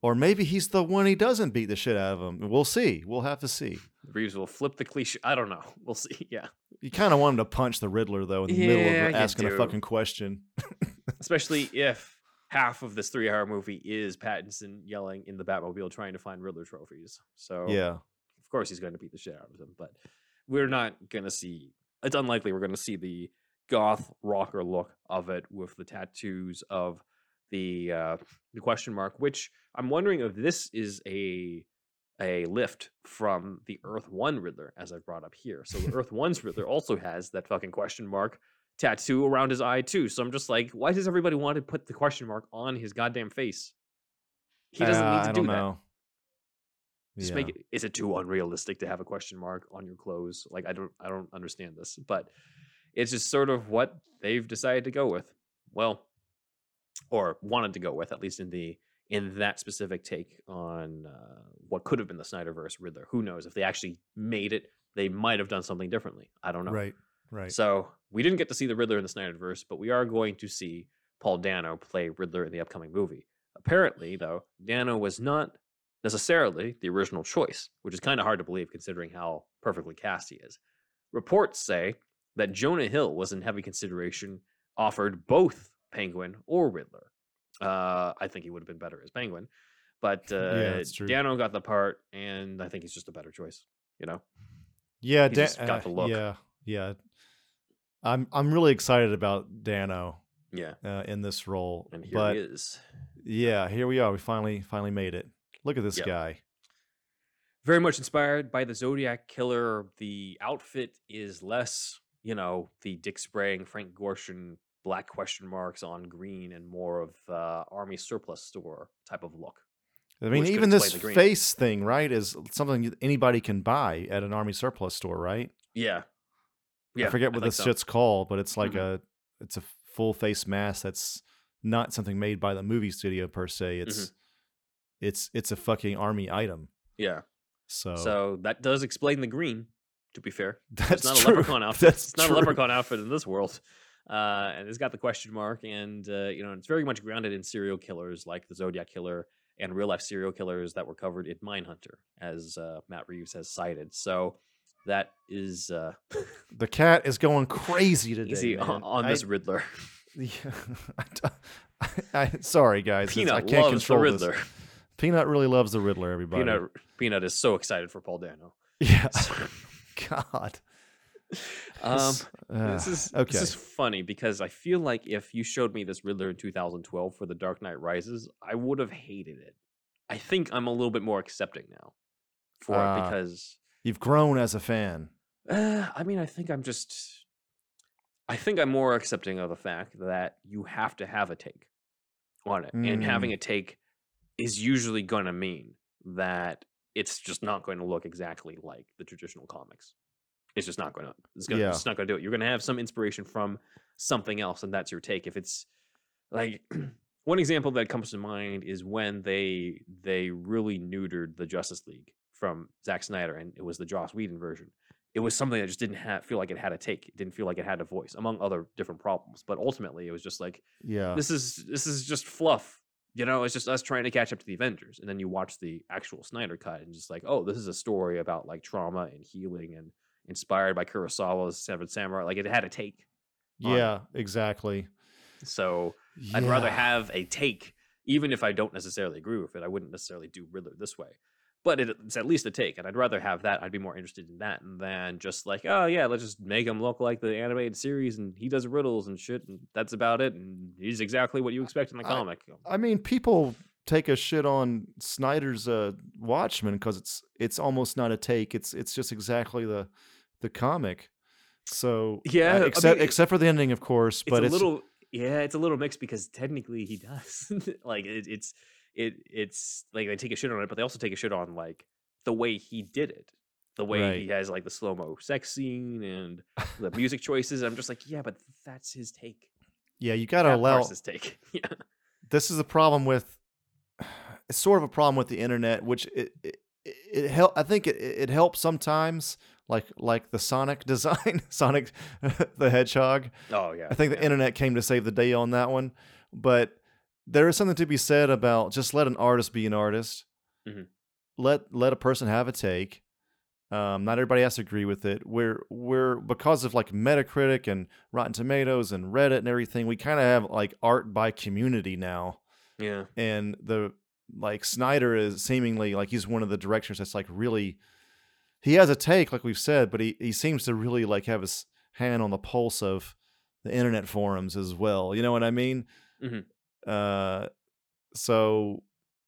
Or maybe he's the one he doesn't beat the shit out of him. We'll see. We'll have to see. Reeves will flip the cliche. I don't know. We'll see. Yeah. You kind of want him to punch the Riddler though in the middle of asking a fucking question. Especially if half of this three hour movie is Pattinson yelling in the Batmobile trying to find Riddler trophies. So Yeah, of course he's going to beat the shit out of him, but we're not going to see. It's unlikely we're going to see the goth rocker look of it with the tattoos of the uh, the question mark. Which I'm wondering if this is a a lift from the Earth One Riddler, as I've brought up here. So the Earth One's Riddler also has that fucking question mark tattoo around his eye too. So I'm just like, why does everybody want to put the question mark on his goddamn face? He doesn't Uh, need to I do that. know. Just Yeah. make it. Is it too unrealistic to have a question mark on your clothes? Like I don't, I don't understand this, but it's just sort of what they've decided to go with. Well, or wanted to go with, at least in the in that specific take on uh, what could have been the Snyderverse Riddler. Who knows if they actually made it? They might have done something differently. I don't know. Right, right. So we didn't get to see the Riddler in the Snyderverse, but we are going to see Paul Dano play Riddler in the upcoming movie. Apparently, though, Dano was not necessarily the original choice, which is kind of hard to believe considering how perfectly cast he is. Reports say that Jonah Hill was in heavy consideration, offered both Penguin or Riddler. Uh, I think he would have been better as Penguin, but uh, true. Dano got the part, and I think he's just a better choice. You know, yeah, he's Dan- just got uh, the look. Yeah, yeah. I'm I'm really excited about Dano yeah. uh, in this role, And here but he is. yeah, here we are. We finally finally made it. Look at this Yep. guy. very much inspired by the Zodiac Killer. The outfit is less, you know, the Dick Sprang Frank Gorshin black question marks on green and more of uh, army surplus store type of look. I mean, even this face thing, right, is something anybody can buy at an army surplus store, right? Yeah, yeah. I forget what think this so. shit's called, but it's like Mhm. a it's a full face mask that's not something made by the movie studio per se. Mm-hmm. It's it's it's a fucking army item. Yeah, So, so that does explain the green. To be fair, that's it's not true. a leprechaun outfit. That's it's not true. a leprechaun outfit in this world. Uh, and it's got the question mark, and uh, you know it's very much grounded in serial killers like the Zodiac killer and real life serial killers that were covered in Mindhunter, as uh, Matt Reeves has cited. So that is uh, The cat is going crazy today. on, on I- this Riddler. Yeah, I I, sorry, guys. it's- I can't loves the control Riddler. this. Peanut really loves the Riddler. Everybody. Peanut Peanut is so excited for Paul Dano. Yeah. God. Um, This- this uh, is okay. this is funny because I feel like if you showed me this Riddler in 2012 for The Dark Knight Rises, I would have hated it. I think I'm a little bit more accepting now for it Ah. because You've grown as a fan. uh, I mean I think I'm just I think I'm more accepting of the fact that you have to have a take on it, and having Mm. a take is usually going to mean that it's just not going to look exactly like the traditional comics. It's just not going to. It's, gonna, Yeah. it's not going to do it. You're going to have some inspiration from something else, and that's your take. If it's like one example that comes to mind is when they they really neutered the Justice League from Zack Snyder, and it was the Joss Whedon version. It was something that just didn't have, feel like it had a take. It didn't feel like it had a voice, among other different problems. But ultimately, it was just like Yeah. this is this is just fluff. You know, it's just us trying to catch up to the Avengers. And then you watch the actual Snyder cut and just like, oh, this is a story about like trauma and healing and inspired by Kurosawa's Seven Samurai. Like it had a take. on it. yeah. Exactly. So I'd rather have a take, even if I don't necessarily agree with it. I wouldn't necessarily do Riddler this way. But it, it's at least a take, and I'd rather have that. I'd be more interested in that than just like, oh yeah, let's just make him look like the animated series, and he does riddles and shit, and that's about it. And he's exactly what you expect in the I- comic. I mean, people take a shit on Snyder's uh, Watchmen because it's it's almost not a take. It's it's just exactly the the comic. So Yeah, uh, I except mean, except for the ending, of course. it's but a it's a little yeah it's a little mixed because technically he does like it, it's it it's like they take a shit on it but they also take a shit on like the way he did it the way Right. he has like the slow-mo sex scene and the music choices i'm just like yeah but that's his take yeah, you got to that allow. his take yeah This is a problem with. It's sort of a problem with the internet, which it it, it help. I think it it helps sometimes, like like the Sonic design, Sonic the Hedgehog. oh yeah I think the internet came to save the day on that one. But there is something to be said about just let an artist be an artist. Mhm. Let let a person have a take. Um, not everybody has to agree with it. We're we're because of like Metacritic and Rotten Tomatoes and Reddit and everything. We kind of have like art by community now, yeah and the like Snyder is seemingly like he's one of the directors that's like really he has a take like we've said, but he he seems to really like have his hand on the pulse of the internet forums as well. You know what I mean? Mhm. Uh, so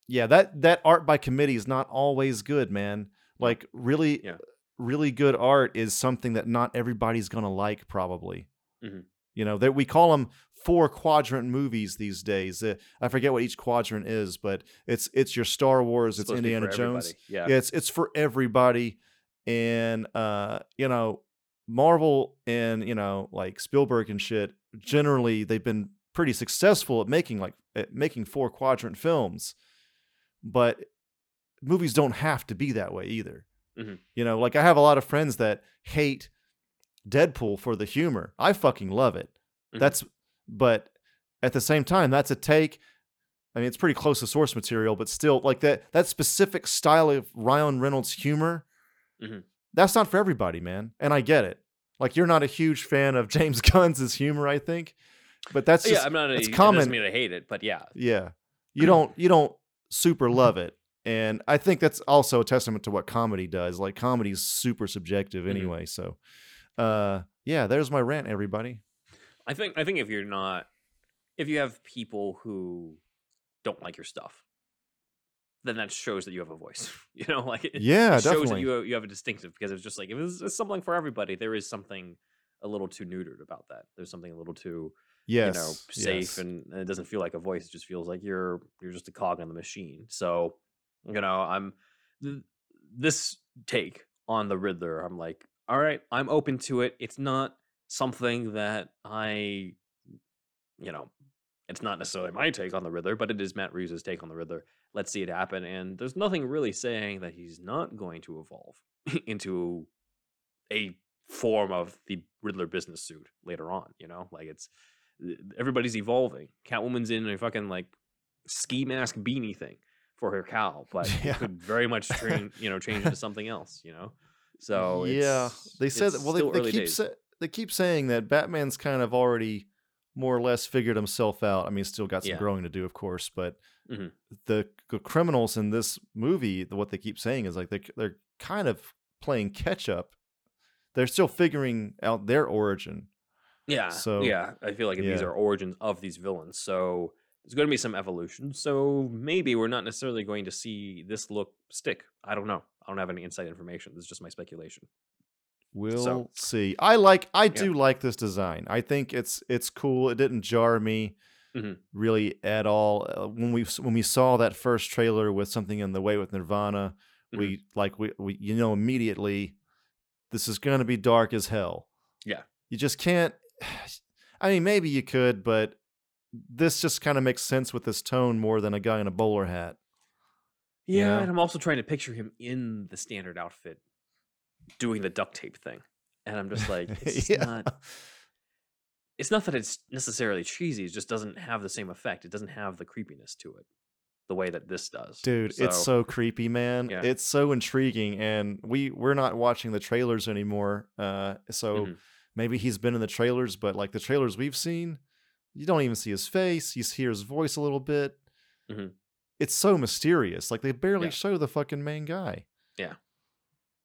yeah, that that art by committee is not always good, man. Like really, Yeah. really good art is something that not everybody's gonna like, probably. Mhm. You know that we call them four quadrant movies these days. Uh, I forget what each quadrant is, but it's it's your Star Wars, it's supposed to be for Indiana Jones. yeah Yeah, it's it's for everybody, and uh, you know, Marvel and you know like Spielberg and shit. Generally, they've been pretty successful at making like at making four quadrant films, but movies don't have to be that way either. Mhm. You know, like I have a lot of friends that hate Deadpool for the humor. I fucking love it. Mhm. That's but at the same time, that's a take. I mean, it's pretty close to source material, but still, like that that specific style of Ryan Reynolds humor, Mhm. that's not for everybody, man. And I get it. Like you're not a huge fan of James Gunn's humor, I think, but that's just yeah i'm not a, it's it common. doesn't mean i hate it but yeah yeah. You don't you don't super love it. And I think that's also a testament to what comedy does. Like comedy's super subjective Mhm. anyway. So uh yeah, there's my rant, everybody. I think I think if you're not if you have people who don't like your stuff, then that shows that you have a voice. You know, like it, Yeah, it shows that you have, you have a distinctive because it's just like if it's, it's something for everybody, there is something a little too neutered about that. There's something a little too Yes. you know safe yes. and, and it doesn't feel like a voice. It just feels like you're you're just a cog in the machine. So you know, I'm th- this take on the Riddler. I'm like, all right, I'm open to it. It's not something that I, you know, it's not necessarily my take on the Riddler, but it is Matt Reeves' take on the Riddler. Let's see it happen. And there's nothing really saying that he's not going to evolve into a form of the Riddler business suit later on. You know, like it's eh, everybody's evolving. Catwoman's in a fucking like ski mask beanie thing for her cowl, but Yeah. could very much train, you know, change into something else. You know, so yeah, they said that. Well, they, they keep sa- they keep saying that Batman's kind of already more or less figured himself out. I mean, still got some Yeah. growing to do, of course, but Mhm. the c- criminals in this movie, the- what they keep saying is like they they're kind of playing catch up. They're still figuring out their origin. Yeah. So, yeah, I feel like these are origins of these villains. So there's going to be some evolution. So maybe we're not necessarily going to see this look stick. I don't know. I don't have any inside information. This is just my speculation. We'll see. I like I Yeah. do like this design. I think it's it's cool. It didn't jar me Mhm. really at all. Uh, when we when we saw that first trailer with something in the way with Nirvana, Mm-hmm. we like we, we you know immediately this is going to be dark as hell. Yeah. You just can't I mean maybe you could, but this just kind of makes sense with this tone more than a guy in a bowler hat. Yeah, Yeah. and I'm also trying to picture him in the standard outfit doing the duct tape thing. And I'm just like, it's Yeah. not it's not that it's necessarily cheesy, it just doesn't have the same effect. It doesn't have the creepiness to it the way that this does. Dude, it's so creepy, man. Yeah. It's so intriguing, and we we're not watching the trailers anymore. Uh, so Mhm. maybe he's been in the trailers, but like the trailers we've seen, you don't even see his face. You hear his voice a little bit. Mhm. It's so mysterious. Like they barely Yeah. show the fucking main guy.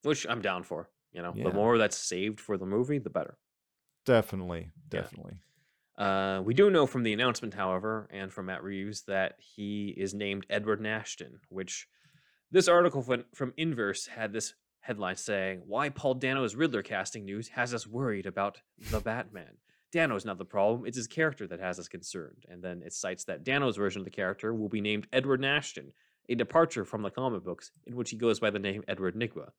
Which I'm down for. You know, Yeah. the more that's saved for the movie, the better. Definitely, Yeah. definitely. Uh, we do know from the announcement, however, and from Matt Reeves, that he is named Edward Nashton, which this article from, from Inverse had this headline saying, Why Paul Dano's Riddler casting news has us worried about the Batman. Dano's not the problem, it's his character that has us concerned. And then it cites that Dano's version of the character will be named Edward Nashton, a departure from the comic books in which he goes by the name Edward Nygma.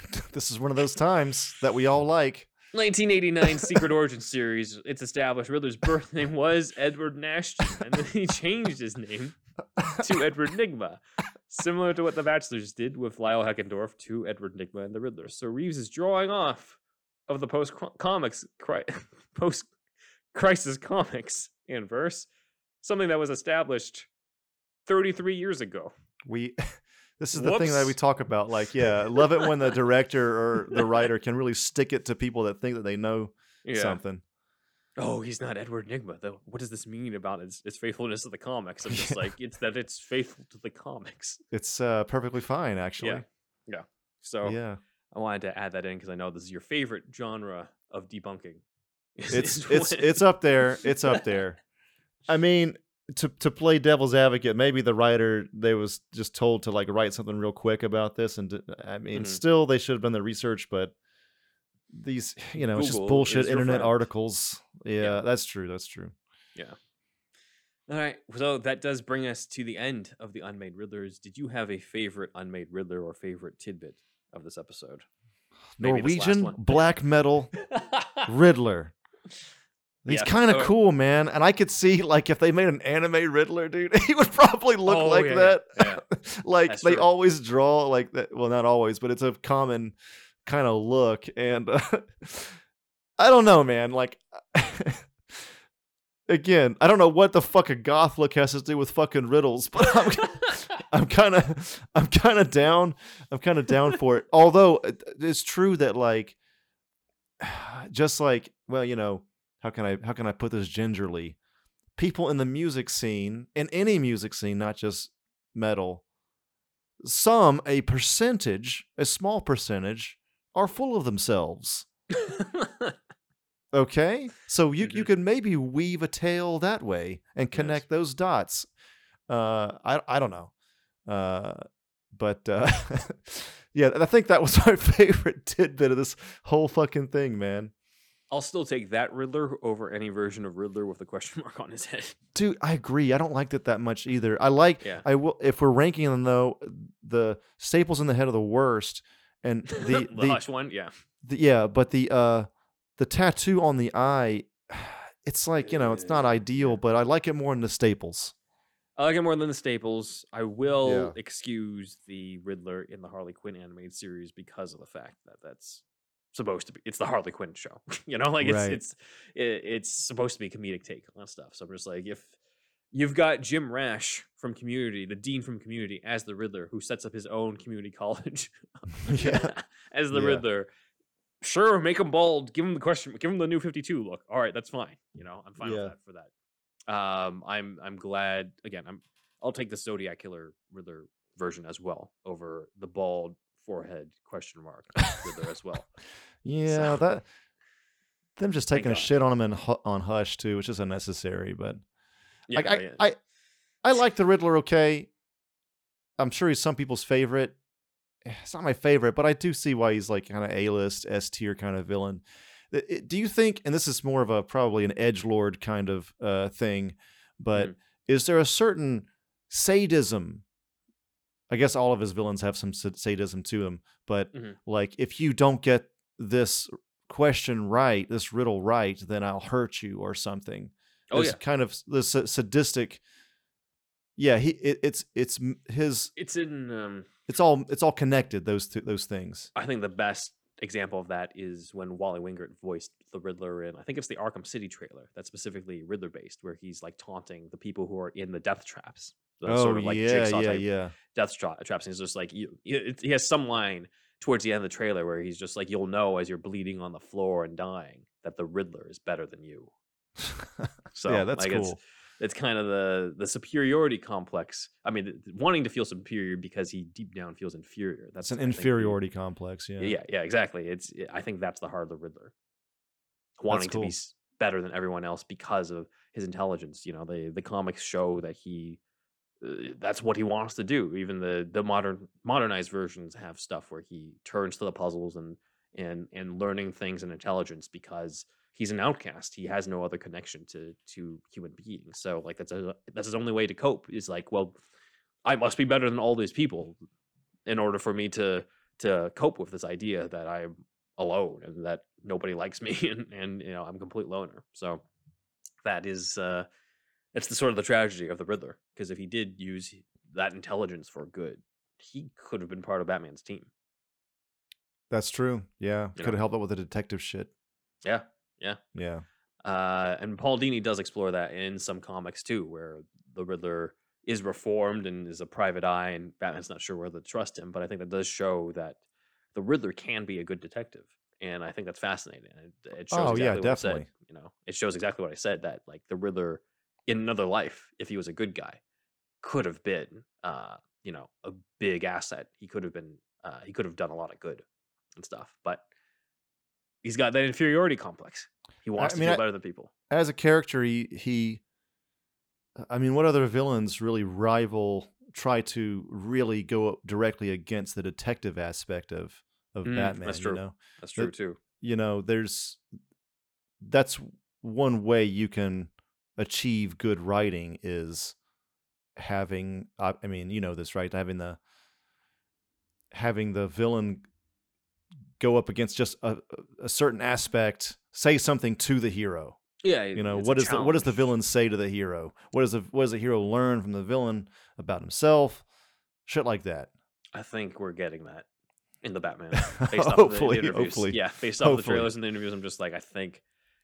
This is one of those times that we all like. 1989 Secret Origin series, it's established Riddler's birth name was Edward Nashton, and then he changed his name to Edward Nygma, similar to what the Batchlers did with Lyle Heckendorf to Edward Nygma and the Riddler. So Reeves is drawing off of the post comics cri- post crisis comics in verse, something that was established 33 years ago. We this is the thing that we talk about. Like, yeah, I love it when the director or the writer can really stick it to people that think that they know Yeah. something. oh, he's not Edward Nygma. Though, what does this mean about its, its faithfulness to the comics? I'm just like, it's that it's faithful to the comics. It's uh, perfectly fine, actually. Yeah. So yeah. I wanted to add that in because I know this is your favorite genre of debunking. it's it's it's up there. It's up there. I mean, to to play devil's advocate, maybe the writer they was just told to like write something real quick about this, and I mean, Mhm. still they should have done the research, but these you know it's just bullshit internet friend. articles. Yeah, Yeah. that's true. That's true. Yeah. All right. So that does bring us to the end of the Unmade Riddlers. Did you have a favorite Unmade Riddler or favorite tidbit of this episode? Maybe Norwegian one. black metal Riddler. He's Yeah, kind of cool, man. And I could see like if they made an anime Riddler, dude, he would probably look Oh, like yeah, that. yeah, like That's they true. always draw like that. Well, not always, but it's a common kind of look. And uh, I don't know, man. Like again, I don't know what the fuck a goth look has to do with fucking riddles, but I'm, I'm kind of, I'm kind of down. I'm kind of down for it. Although it's true that like, just like, well, you know, how can I, how can I put this gingerly? People in the music scene, in any music scene, not just metal, some a percentage, a small percentage, are full of themselves. Okay, so you you Mhm. can maybe weave a tale that way and connect those dots. Uh, I I don't know, uh, but uh, yeah, I think that was my favorite tidbit of this whole fucking thing, man. I'll still take that Riddler over any version of Riddler with a question mark on his head. Dude, I agree. I don't like it that much either. I like. Yeah. I will. If we're ranking them though, the staples in the head are the worst, and the the the, Hush one, yeah. the yeah, but the uh the tattoo on the eye, it's like you know, it's not Uh, ideal, but I like it more than the staples. I like it more than the staples. I will Yeah. excuse the Riddler in the Harley Quinn animated series because of the fact that that's supposed to be. It's the Harley Quinn show, you know. Like it's Right. it's it, it's supposed to be comedic take on stuff. So I'm just like, if you've got Jim Rash from Community, the dean from Community, as the Riddler, who sets up his own community college Yeah. as the Yeah. Riddler. Sure, make him bald. Give him the question. Give him the new Fifty Two look. All right, that's fine. You know, I'm fine Yeah. with that for that. Um, I'm I'm glad. Again, I'm I'll take the Zodiac Killer Riddler version as well over the bald forehead question mark Riddler as well. Yeah, So- that them just taking a God. shit on him and on Hush too, which is unnecessary. But Yeah, like, I, yeah. I, I like the Riddler. Okay, I'm sure he's some people's favorite. Eh, It's not my favorite, but I do see why he's like kind of A list, S tier kind of villain. I- I- Do you think? And this is more of a probably an edge lord kind of uh, thing, but Mhm. is there a certain sadism? I guess all of his villains have some sadism to them, but Mhm. like if you don't get this question right, this riddle right, then I'll hurt you or something. oh this yeah, kind of this sadistic. Yeah, he it, it's it's his it's in. Um, it's all it's all connected those two, those things. I think the best example of that is when Wally Wingert voiced the Riddler in I think it's the Arkham City trailer that's specifically Riddler based, where he's like taunting the people who are in the death traps. Oh sort of like yeah, jigsaw yeah, type yeah. death tra- traps. And he's just like you, he has some line towards the end of the trailer where he's just like, "You'll know as you're bleeding on the floor and dying that the Riddler is better than you." So yeah, that's like, cool. It's, it's kind of the the superiority complex. I mean, wanting to feel superior because he deep down feels inferior. That's It's an I think, inferiority complex. Yeah. yeah, yeah, exactly. It's I think that's the heart of the Riddler, wanting to be better than everyone else because of his intelligence. You know, the the comics show that he that's what he wants to do. Even the the modern modernized versions have stuff where he turns to the puzzles and and and learning things and intelligence because he's an outcast. He has no other connection to to human beings. So like that's a that's his only way to cope. Is like, well, I must be better than all these people in order for me to to cope with this idea that I'm alone and that nobody likes me and and you know I'm a complete loner. So that is uh it's the sort of the tragedy of the Riddler because if he did use that intelligence for good, he could have been part of Batman's team. That's true. Yeah. You Could have helped out with the detective shit. Yeah. Yeah. Yeah. Uh, and Paul Dini does explore that in some comics too, where the Riddler is reformed and is a private eye, and Batman's not sure whether to trust him. But I think that does show that the Riddler can be a good detective, and I think that's fascinating. It, it shows Oh, exactly yeah, what I said, definitely. you know, it shows exactly what I said that like the Riddler in another life, if he was a good guy, could have been, uh, you know, a big asset. He could have been, uh, he could have done a lot of good and stuff, but. He's got that inferiority complex. He wants I to mean, feel I- better than people. As a character, he he. I mean, what other villains really rival? Try to really go up directly against the detective aspect of of Mm, Batman. that's You true. know, That's true It- too. you know, there's that's one way you can achieve good writing is having I I mean, you know this, right? Having the having the villain go up against just a, a certain aspect, say something to the hero. Yeah, You know, what does the what does the villain say to the hero? What does the what does the hero learn from the villain about himself? Shit like that. I think we're getting that in the Batman. Based off of the hopefully, interviews. hopefully. Yeah, based off the trailers and the interviews, I'm just like, I think,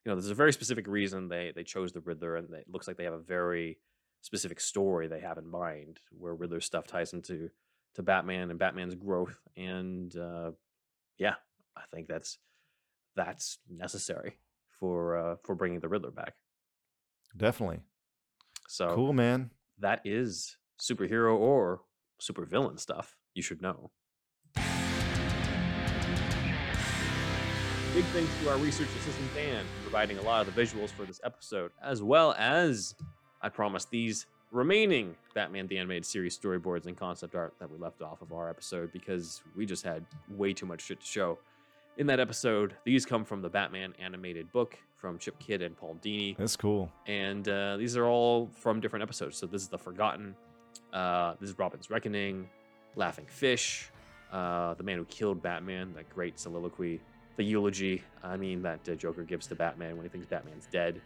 you know, there's a very specific reason they they chose the Riddler, and it looks like they have a very specific story they have in mind where Riddler stuff ties into to Batman and Batman's growth, and uh, yeah, I think that's that's necessary for uh, for bringing the Riddler back. Definitely. So Cool, man. that is superhero or supervillain stuff you should know. Big thanks to our research assistant Dan for providing a lot of the visuals for this episode, as well as, I promise, these remaining Batman the Animated Series storyboards and concept art that we left off of our episode because we just had way too much shit to show. In that episode, these come from the Batman animated book from Chip Kidd and Paul Dini That's cool. and uh, these are all from different episodes. So this is the Forgotten, uh, this is Robin's Reckoning, Laughing Fish, uh, the man who killed Batman, that great soliloquy, the eulogy. I mean that uh, Joker gives to Batman when he thinks Batman's dead.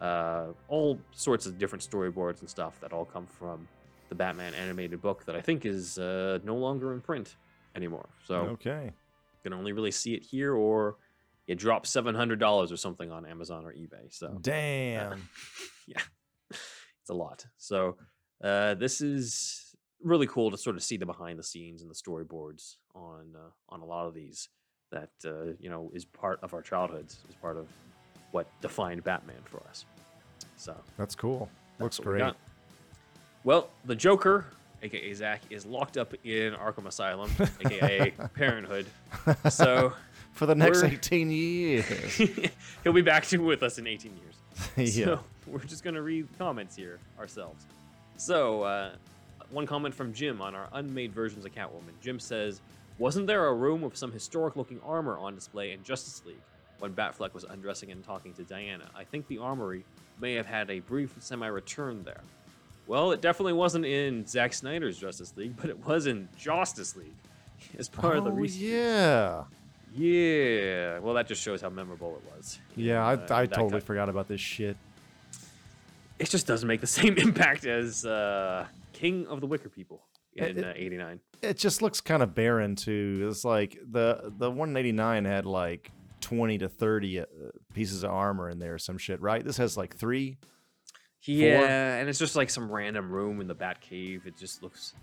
Uh, all sorts of different storyboards and stuff that all come from the Batman animated book that I think is uh, no longer in print anymore. So Okay. you can only really see it here, or it drops seven hundred dollars or something on Amazon or eBay. So Damn. yeah, it's a lot. So uh, this is really cool to sort of see the behind the scenes and the storyboards on uh, on a lot of these. That uh, you know is part of our childhoods, is part of what defined Batman for us. So That's cool. that's Looks what we great. Well, the Joker, aka Zach, is locked up in Arkham Asylum, aka Parenthood. So For the next 18 years. he'll be back to with us in 18 years. yeah. So we're just gonna read comments here ourselves. So uh, one comment from Jim on our unmade versions of Catwoman. Jim says, "Wasn't there a room with some historic-looking armor on display in Justice League when Batfleck was undressing and talking to Diana? I think the armory may have had a brief semi-return there." Well, it definitely wasn't in Zack Snyder's Justice League, but it was in Justice League as part of the oh, recent. yeah. Yeah. Well, that just shows how memorable it was. Yeah, Uh, I, I totally kind- forgot about this shit. it just doesn't make the same impact as uh, King of the Wicker People in it- uh, '89. It just looks kind of barren too. It's like the the 189 had like 20 to 30 uh, pieces of armor in there some shit, right? This has like 3. Yeah, and it's just like some random room in the Batcave. It just looks.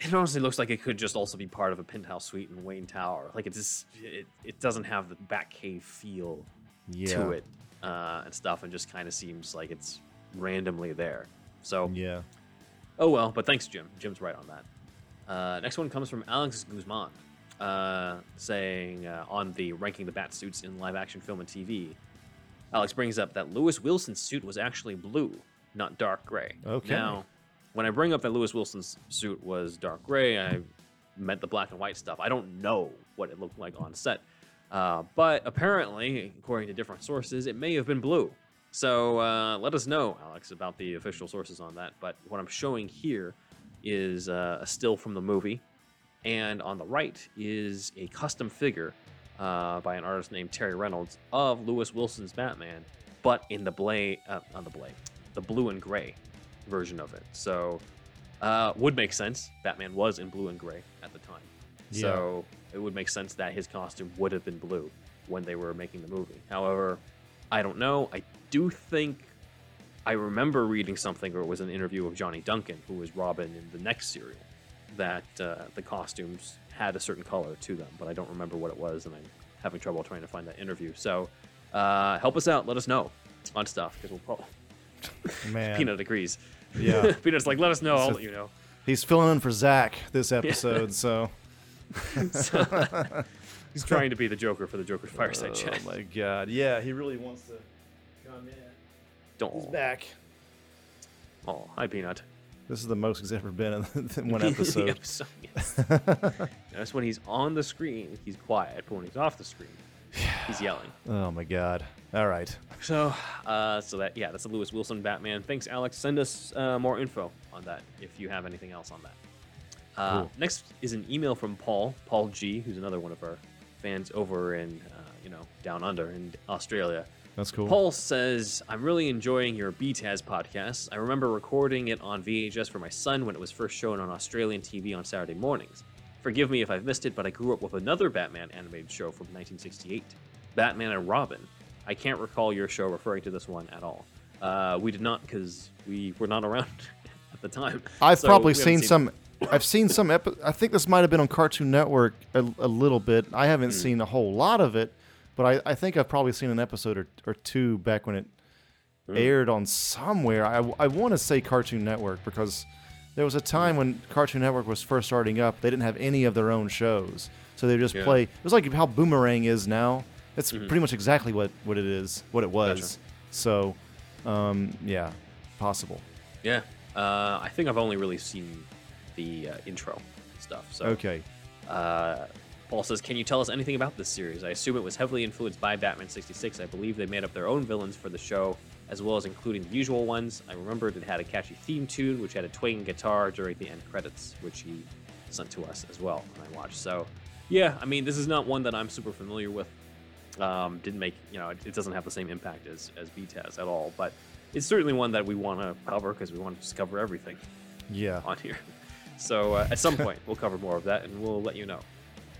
It honestly looks like it could just also be part of a penthouse suite in Wayne Tower. Like it just, it, it doesn't have the Batcave feel Yeah. to it uh, and stuff, and just kind of seems like it's randomly there. So Yeah. Oh well, but thanks, Jim. Jim's right on that. Uh, next one comes from Alex Guzman, uh, saying uh, on the ranking the bat suits in live action film and TV. Alex brings up that Lewis Wilson's suit was actually blue, not dark gray. Okay. Now, when I bring up that Lewis Wilson's suit was dark gray, I meant the black and white stuff. I don't know what it looked like on set, uh, but apparently, according to different sources, it may have been blue. So uh, let us know, Alex, about the official sources on that. But what I'm showing here is uh, a still from the movie, and on the right is a custom figure uh, by an artist named Terry Reynolds of Lewis Wilson's Batman, but in the blade, uh, on the blade, the blue and gray version of it. So uh, would make sense. Batman was in blue and gray at the time, so it would make sense that his costume would have been blue when they were making the movie. However, I don't know. I do think I remember reading something, or it was an interview of Johnny Duncan, who was Robin in the next serial, that uh, the costumes had a certain color to them, but I don't remember what it was, and I'm having trouble trying to find that interview. So uh, help us out. Let us know on stuff, because we'll probably. Man. Peanut agrees. Yeah. Peanut's like, let us know. I'll let you know. He's filling in for Zach this episode, so. He's trying to be the Joker for the Joker's fireside chat. oh my god. Yeah, he really wants to come in. Don't. He's back. Oh, hi, Peanut. This is the most he's ever been in in one The episode. episode, yes. Notice when he's on the screen, he's quiet, but when he's off the screen, he's yelling. oh my god. All right. So, uh, so that yeah, that's a Lewis Wilson Batman. Thanks, Alex. Send us uh, more info on that if you have anything else on that. Uh, Cool. Next is an email from Paul, Paul G, who's another one of our fans over in uh, you know down under in Australia. That's cool. Paul says, I'm really enjoying your BTAS podcast. I remember recording it on VHS for my son when it was first shown on Australian TV on Saturday mornings. Forgive me if I've missed it, but I grew up with another Batman animated show from 1968 Batman and Robin. I can't recall your show referring to this one at all. Uh, we did not because we were not around at the time. I've So probably haven't seen some. I've seen some. Epi- I think this might have been on Cartoon Network a, a little bit. I haven't Hmm. seen a whole lot of it, but I, I think I've probably seen an episode or, or two back when it Hmm. aired on somewhere. I, I want to say Cartoon Network because there was a time when Cartoon Network was first starting up. They didn't have any of their own shows, so they just Yeah. play. It was like how Boomerang is now. It's pretty much exactly what, what it is, what it was. Gotcha. So, um, yeah, possible. Yeah. Uh, I think I've only really seen the uh, intro stuff. So Okay. Uh, Paul says, "Can you tell us anything about this series? I assume it was heavily influenced by Batman '66. I believe they made up their own villains for the show, as well as including the usual ones. I remembered it had a catchy theme tune, which had a twanging guitar during the end credits, which he sent to us as well when I watched. So, yeah, I mean, this is not one that I'm super familiar with. Um, didn't make you know, it, it doesn't have the same impact as as BTAS at all, but it's certainly one that we want to cover because we want to just cover everything Yeah. on here. So uh, at some point we'll cover more of that and we'll let you know.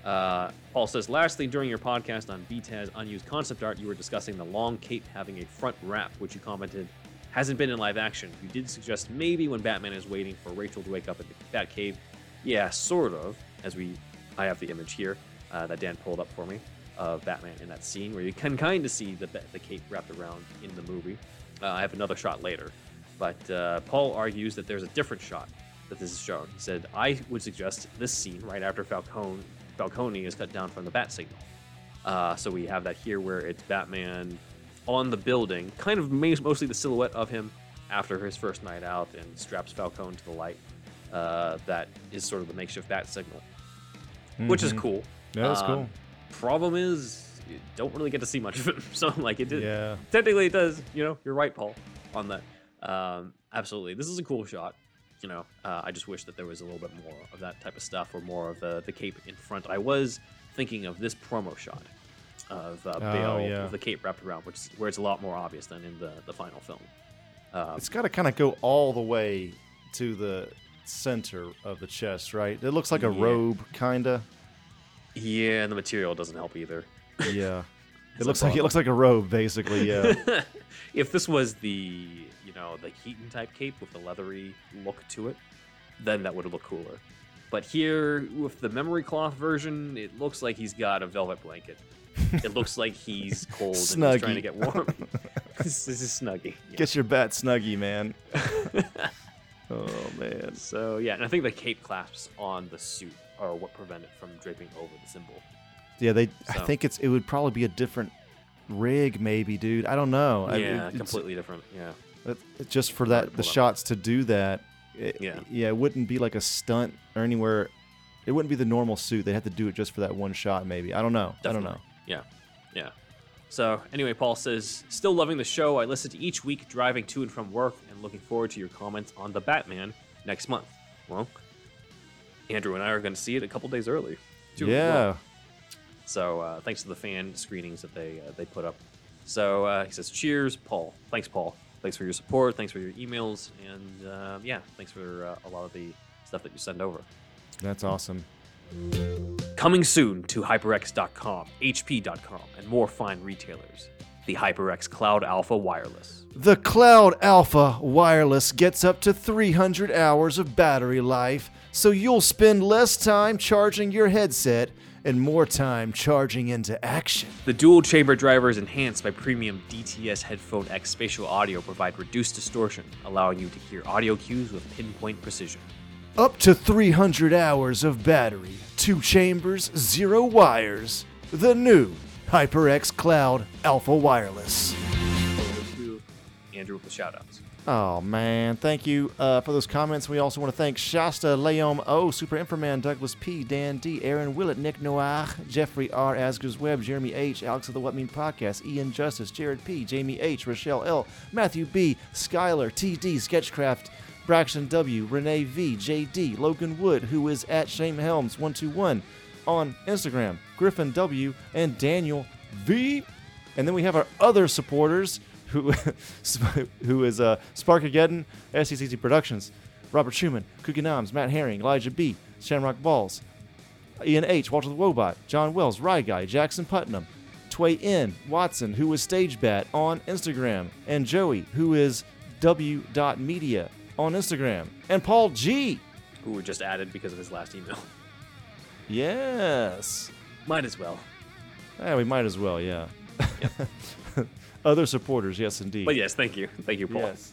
Uh, Paul says, lastly, during your podcast on BTAS unused concept art, you were discussing the long cape having a front wrap, which you commented hasn't been in live action. You did suggest maybe when Batman is waiting for Rachel to wake up in the Batcave. Yeah, sort of. As we, I have the image here uh, that Dan pulled up for me of Batman in that scene where you can kind of see the the cape wrapped around in the movie. Uh, I have another shot later, but uh, Paul argues that there's a different shot that this is shown. He said, I would suggest this scene right after Falcone, Falcone is cut down from the bat signal. Uh, so we have that here where it's Batman on the building, kind of mostly the silhouette of him after his first night out and straps Falcone to the light. Uh, that is sort of the makeshift bat signal, which is Mhm. cool. Yeah, that's Um, cool. Problem is, you don't really get to see much of him. So, like, it did. Yeah. Technically, it does. You know, you're right, Paul, on that. Um, absolutely. This is a cool shot. You know, uh, I just wish that there was a little bit more of that type of stuff or more of the, the cape in front. I was thinking of this promo shot of uh, Oh, Bale yeah. with the cape wrapped around, which where it's a lot more obvious than in the, the final film. Um, It's got to kind of go all the way to the center of the chest, right? It looks like a Yeah. robe, kind of. yeah, and the material doesn't help either. Yeah. It looks like it looks like a robe, basically. Yeah. if this was the you know the Keaton type cape with the leathery look to it, then that would look cooler. But here with the memory cloth version, it looks like he's got a velvet blanket. it looks like he's cold and he's trying to get warm. this is snuggy. yeah. Get your bat snuggie, man. oh man. So yeah, and I think the cape clasps on the suit are what prevent it from draping over the symbol. Yeah, they. I think it's. It would probably be a different rig, maybe, dude. I don't know. I- yeah, it- completely different. Yeah. it- just for that, the shots to do that. It, Yeah. Yeah, it wouldn't be like a stunt or anywhere. It wouldn't be the normal suit. They have to do it just for that one shot, maybe. I don't know. I don't know. Yeah. Yeah. So, anyway, Paul says, still loving the show. I listen to each week driving to and from work and looking forward to your comments on The Batman next month. Well, Andrew and I are going to see it a couple days early. as Yeah. So, uh, thanks to the fan screenings that they uh, they put up. So, uh, he says, cheers, Paul. Thanks, Paul. Thanks for your support. Thanks for your emails. And uh, yeah, thanks for uh, a lot of the stuff that you send over. That's awesome. Coming soon to HyperX.com, HP.com, and more fine retailers. The HyperX Cloud Alpha Wireless. The Cloud Alpha Wireless gets up to 300 hours of battery life, so you'll spend less time charging your headset and more time charging into action. The dual chamber drivers enhanced by premium DTS Headphone X spatial audio provide reduced distortion, allowing you to hear audio cues with pinpoint precision. Up to 300 hours of battery, two chambers, zero wires. The new HyperX Cloud Alpha Wireless. Andrew with the shoutouts. Oh man, thank you uh, for those comments. We also want to thank Shasta, Leom O, Super Inframan, Douglas P, Dan D, Aaron Willett, Nick Noir, Jeffrey R, Asgers Web, Jeremy H, Alex of the What Mean Podcast, Ian Justice, Jared P, Jamie H, Rochelle L, Matthew B, Skylar, TD, Sketchcraft, Braxton W, Renee V, JD, Logan Wood, who is at Shane Helms 121 on Instagram, Griffin W, and Daniel V. And then we have our other supporters who who is uh, Sparkageddon, SCCC Productions, Robert Schumann, Cookie Noms, Matt Herring, Elijah B, Shamrock Balls, Ian H, Walter the Wobot, John Wells, Rye Guy, Jackson Putnam, Tway N, Watson, who is StageBat on Instagram, and Joey, who is W.media on Instagram, and Paul G. Who were just added because of his last email. Yes. Might as well. Yeah, we might as well, yeah. Other supporters, yes, indeed. But yes, thank you. Thank you, Paul. Yes.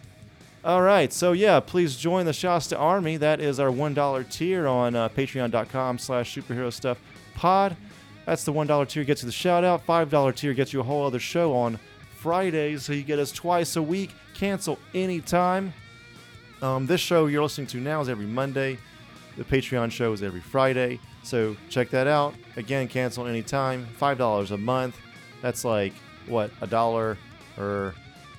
All right, so yeah, please join the Shasta Army. That is our one dollar tier on uh, Patreon.com/slash Superhero Stuff Pod. That's the one dollar tier gets you the shout out. Five dollar tier gets you a whole other show on Fridays, so you get us twice a week. Cancel anytime. Um, this show you're listening to now is every Monday. The Patreon show is every Friday. So check that out. Again, cancel anytime. Five dollars a month. That's like what a dollar or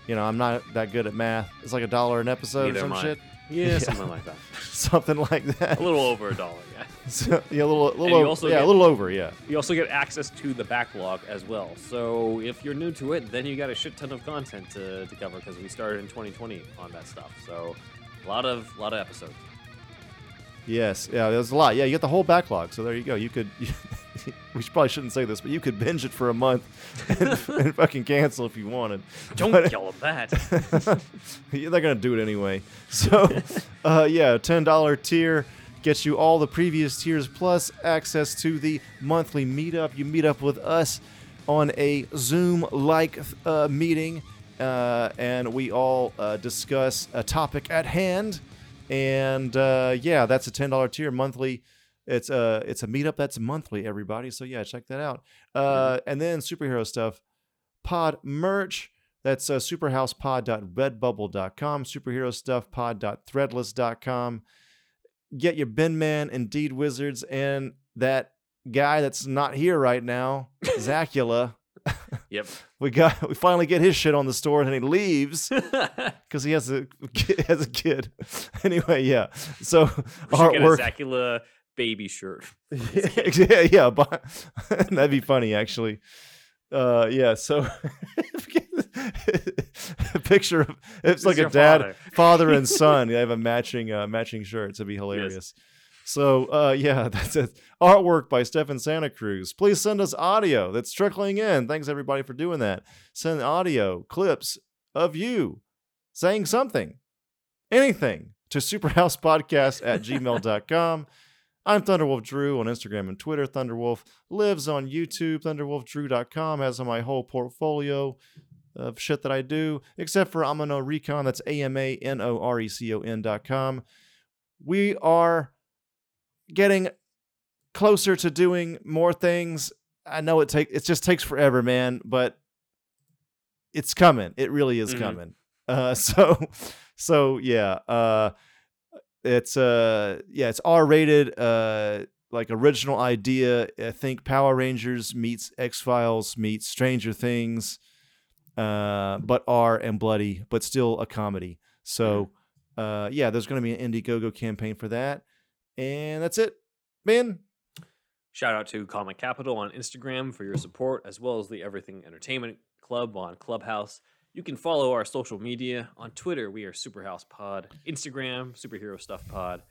you know, I'm not that good at math. It's like a dollar an episode Neither or some shit. Yeah, something like that. Something like that. A little over a dollar, yeah. So, yeah, a little, a little over. yeah, get- a little over. Yeah. You also get access to the backlog as well. So if you're new to it, then you got a shit ton of content to, to cover because we started in 2020 on that stuff. So a lot of a lot of episodes. Yes, yeah, there's a lot. Yeah, you get the whole backlog. So there you go. You could. we probably shouldn't say this, but you could binge it for a month and, and fucking cancel if you wanted. Don't But- yell at that. Yeah, They're gonna do it anyway. So, uh, yeah, ten dollar tier gets you all the previous tiers plus access to the monthly meetup. You meet up with us on a Zoom-like uh, meeting, uh, and we all uh, discuss a topic at hand. And uh, yeah, that's a ten dollar tier monthly. It's a it's a meetup that's monthly, everybody. So yeah, check that out. Uh, and then superhero stuff, pod merch. That's uh, superhousepod.redbubble.com, superhero stuff pod.threadless.com. Get your Ben Man, Indeed Wizards, and that guy that's not here right now, Zacula. Yep. We got we finally get his shit on the store and he leaves because he has a has a kid. anyway, yeah. So We should get a artwork. Zacula baby shirt. yeah, yeah, but that'd be funny actually. Uh, yeah. So a picture of it's like a dad, father. father and son. They have a matching uh, matching shirts. It'd be hilarious. So uh, yeah, that's it. Artwork by Stefan Santa Cruz. Please send us audio that's trickling in. Thanks everybody for doing that. Send audio clips of you saying something, anything to superhousepodcast at gmail.com. I'm Thunderwolf Drew on Instagram and Twitter. Thunderwolf lives on YouTube. ThunderwolfDrew.com has my whole portfolio of shit that I do, except for Amano Recon. That's A M A N O R E C O N.com. We are getting closer to doing more things. I know it take it just takes forever, man, but it's coming. It really is Mhm. coming. Uh, so, so yeah. Uh, it's uh yeah it's r-rated uh like original idea i think power rangers meets x-files meets stranger things uh but r and bloody but still a comedy so uh yeah there's gonna be an indiegogo campaign for that and that's it man Shout out to Comic Capital on Instagram for your support, as well as the Everything Entertainment Club on Clubhouse. You can follow our social media. On Twitter, we are Superhouse Pod. Instagram, Superhero Stuff Pod.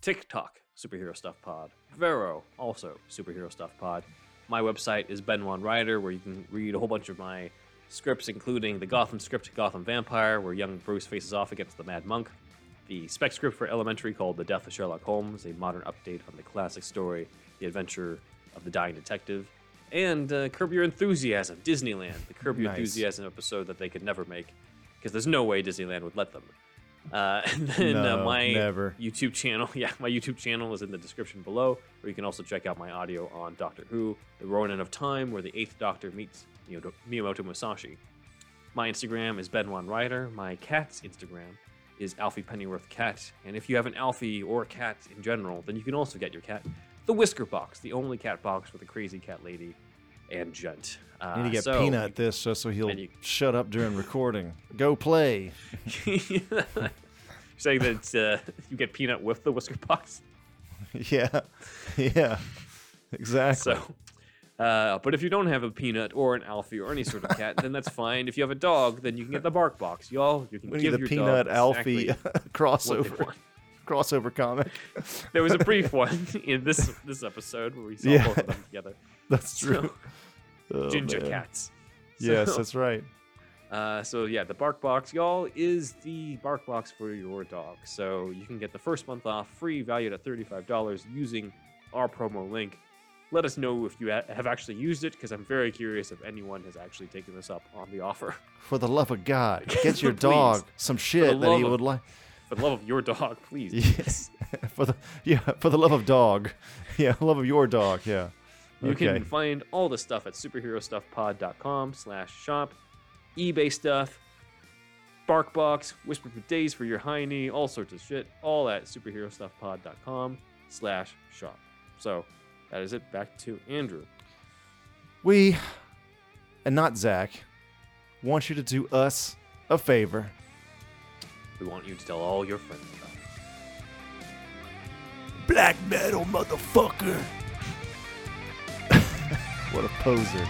TikTok, Superhero Stuff Pod. Vero, also Superhero Stuff Pod. My website is Ben One Rider, where you can read a whole bunch of my scripts, including the Gotham script, Gotham Vampire, where young Bruce faces off against the Mad Monk. The spec script for Elementary called The Death of Sherlock Holmes, a modern update on the classic story, The Adventure of the Dying Detective. And uh, Curb Your Enthusiasm, Disneyland, the Curb Your Nice. Enthusiasm episode that they could never make, because there's no way Disneyland would let them. Uh, and then uh, my never. YouTube channel, yeah, my YouTube channel is in the description below, where you can also check out my audio on Doctor Who, The Ronin of Time, where the Eighth Doctor meets Miyamoto Musashi. My Instagram is Ben One Rider. My cat's Instagram is Alfie Pennyworth Cat. And if you have an Alfie or a cat in general, then you can also get your cat the Whisker Box, the only cat box with a crazy cat lady and gent. Uh, I need to get so- peanut this just so he'll you- shut up during recording go play You're saying that uh, you get peanut with the Whisker Box? yeah yeah exactly So, uh, but if you don't have a peanut or an Alfie or any sort of cat, then that's fine. If you have a dog, then you can get the bark box. Y'all, you can we give the your peanut dog alfie exactly crossover crossover comic There was a brief one in this this episode where we saw Yeah. both of them together. that's true Oh, Ginger man. cats. yes that's right Uh, so yeah, the Bark Box, y'all, is the Bark Box for your dog. So you can get the first month off, free, valued at thirty-five dollars, using our promo link. Let us know if you have actually used it, because I'm very curious if anyone has actually taken this up on the offer. for the love of god get your dog some shit that he of- would like. For the love of your dog, please. yes. For the yeah for the love of dog. Yeah love of your dog yeah. You okay. can find all the stuff at superherostuffpod.com slash shop, eBay stuff, Barkbox, Whisper for Days for your hiney, all sorts of shit, all at superherostuffpod.com slash shop. So that is it. Back to Andrew. we and not zach want you to do us a favor We want you to tell all your friends about it. black metal motherfucker what a poser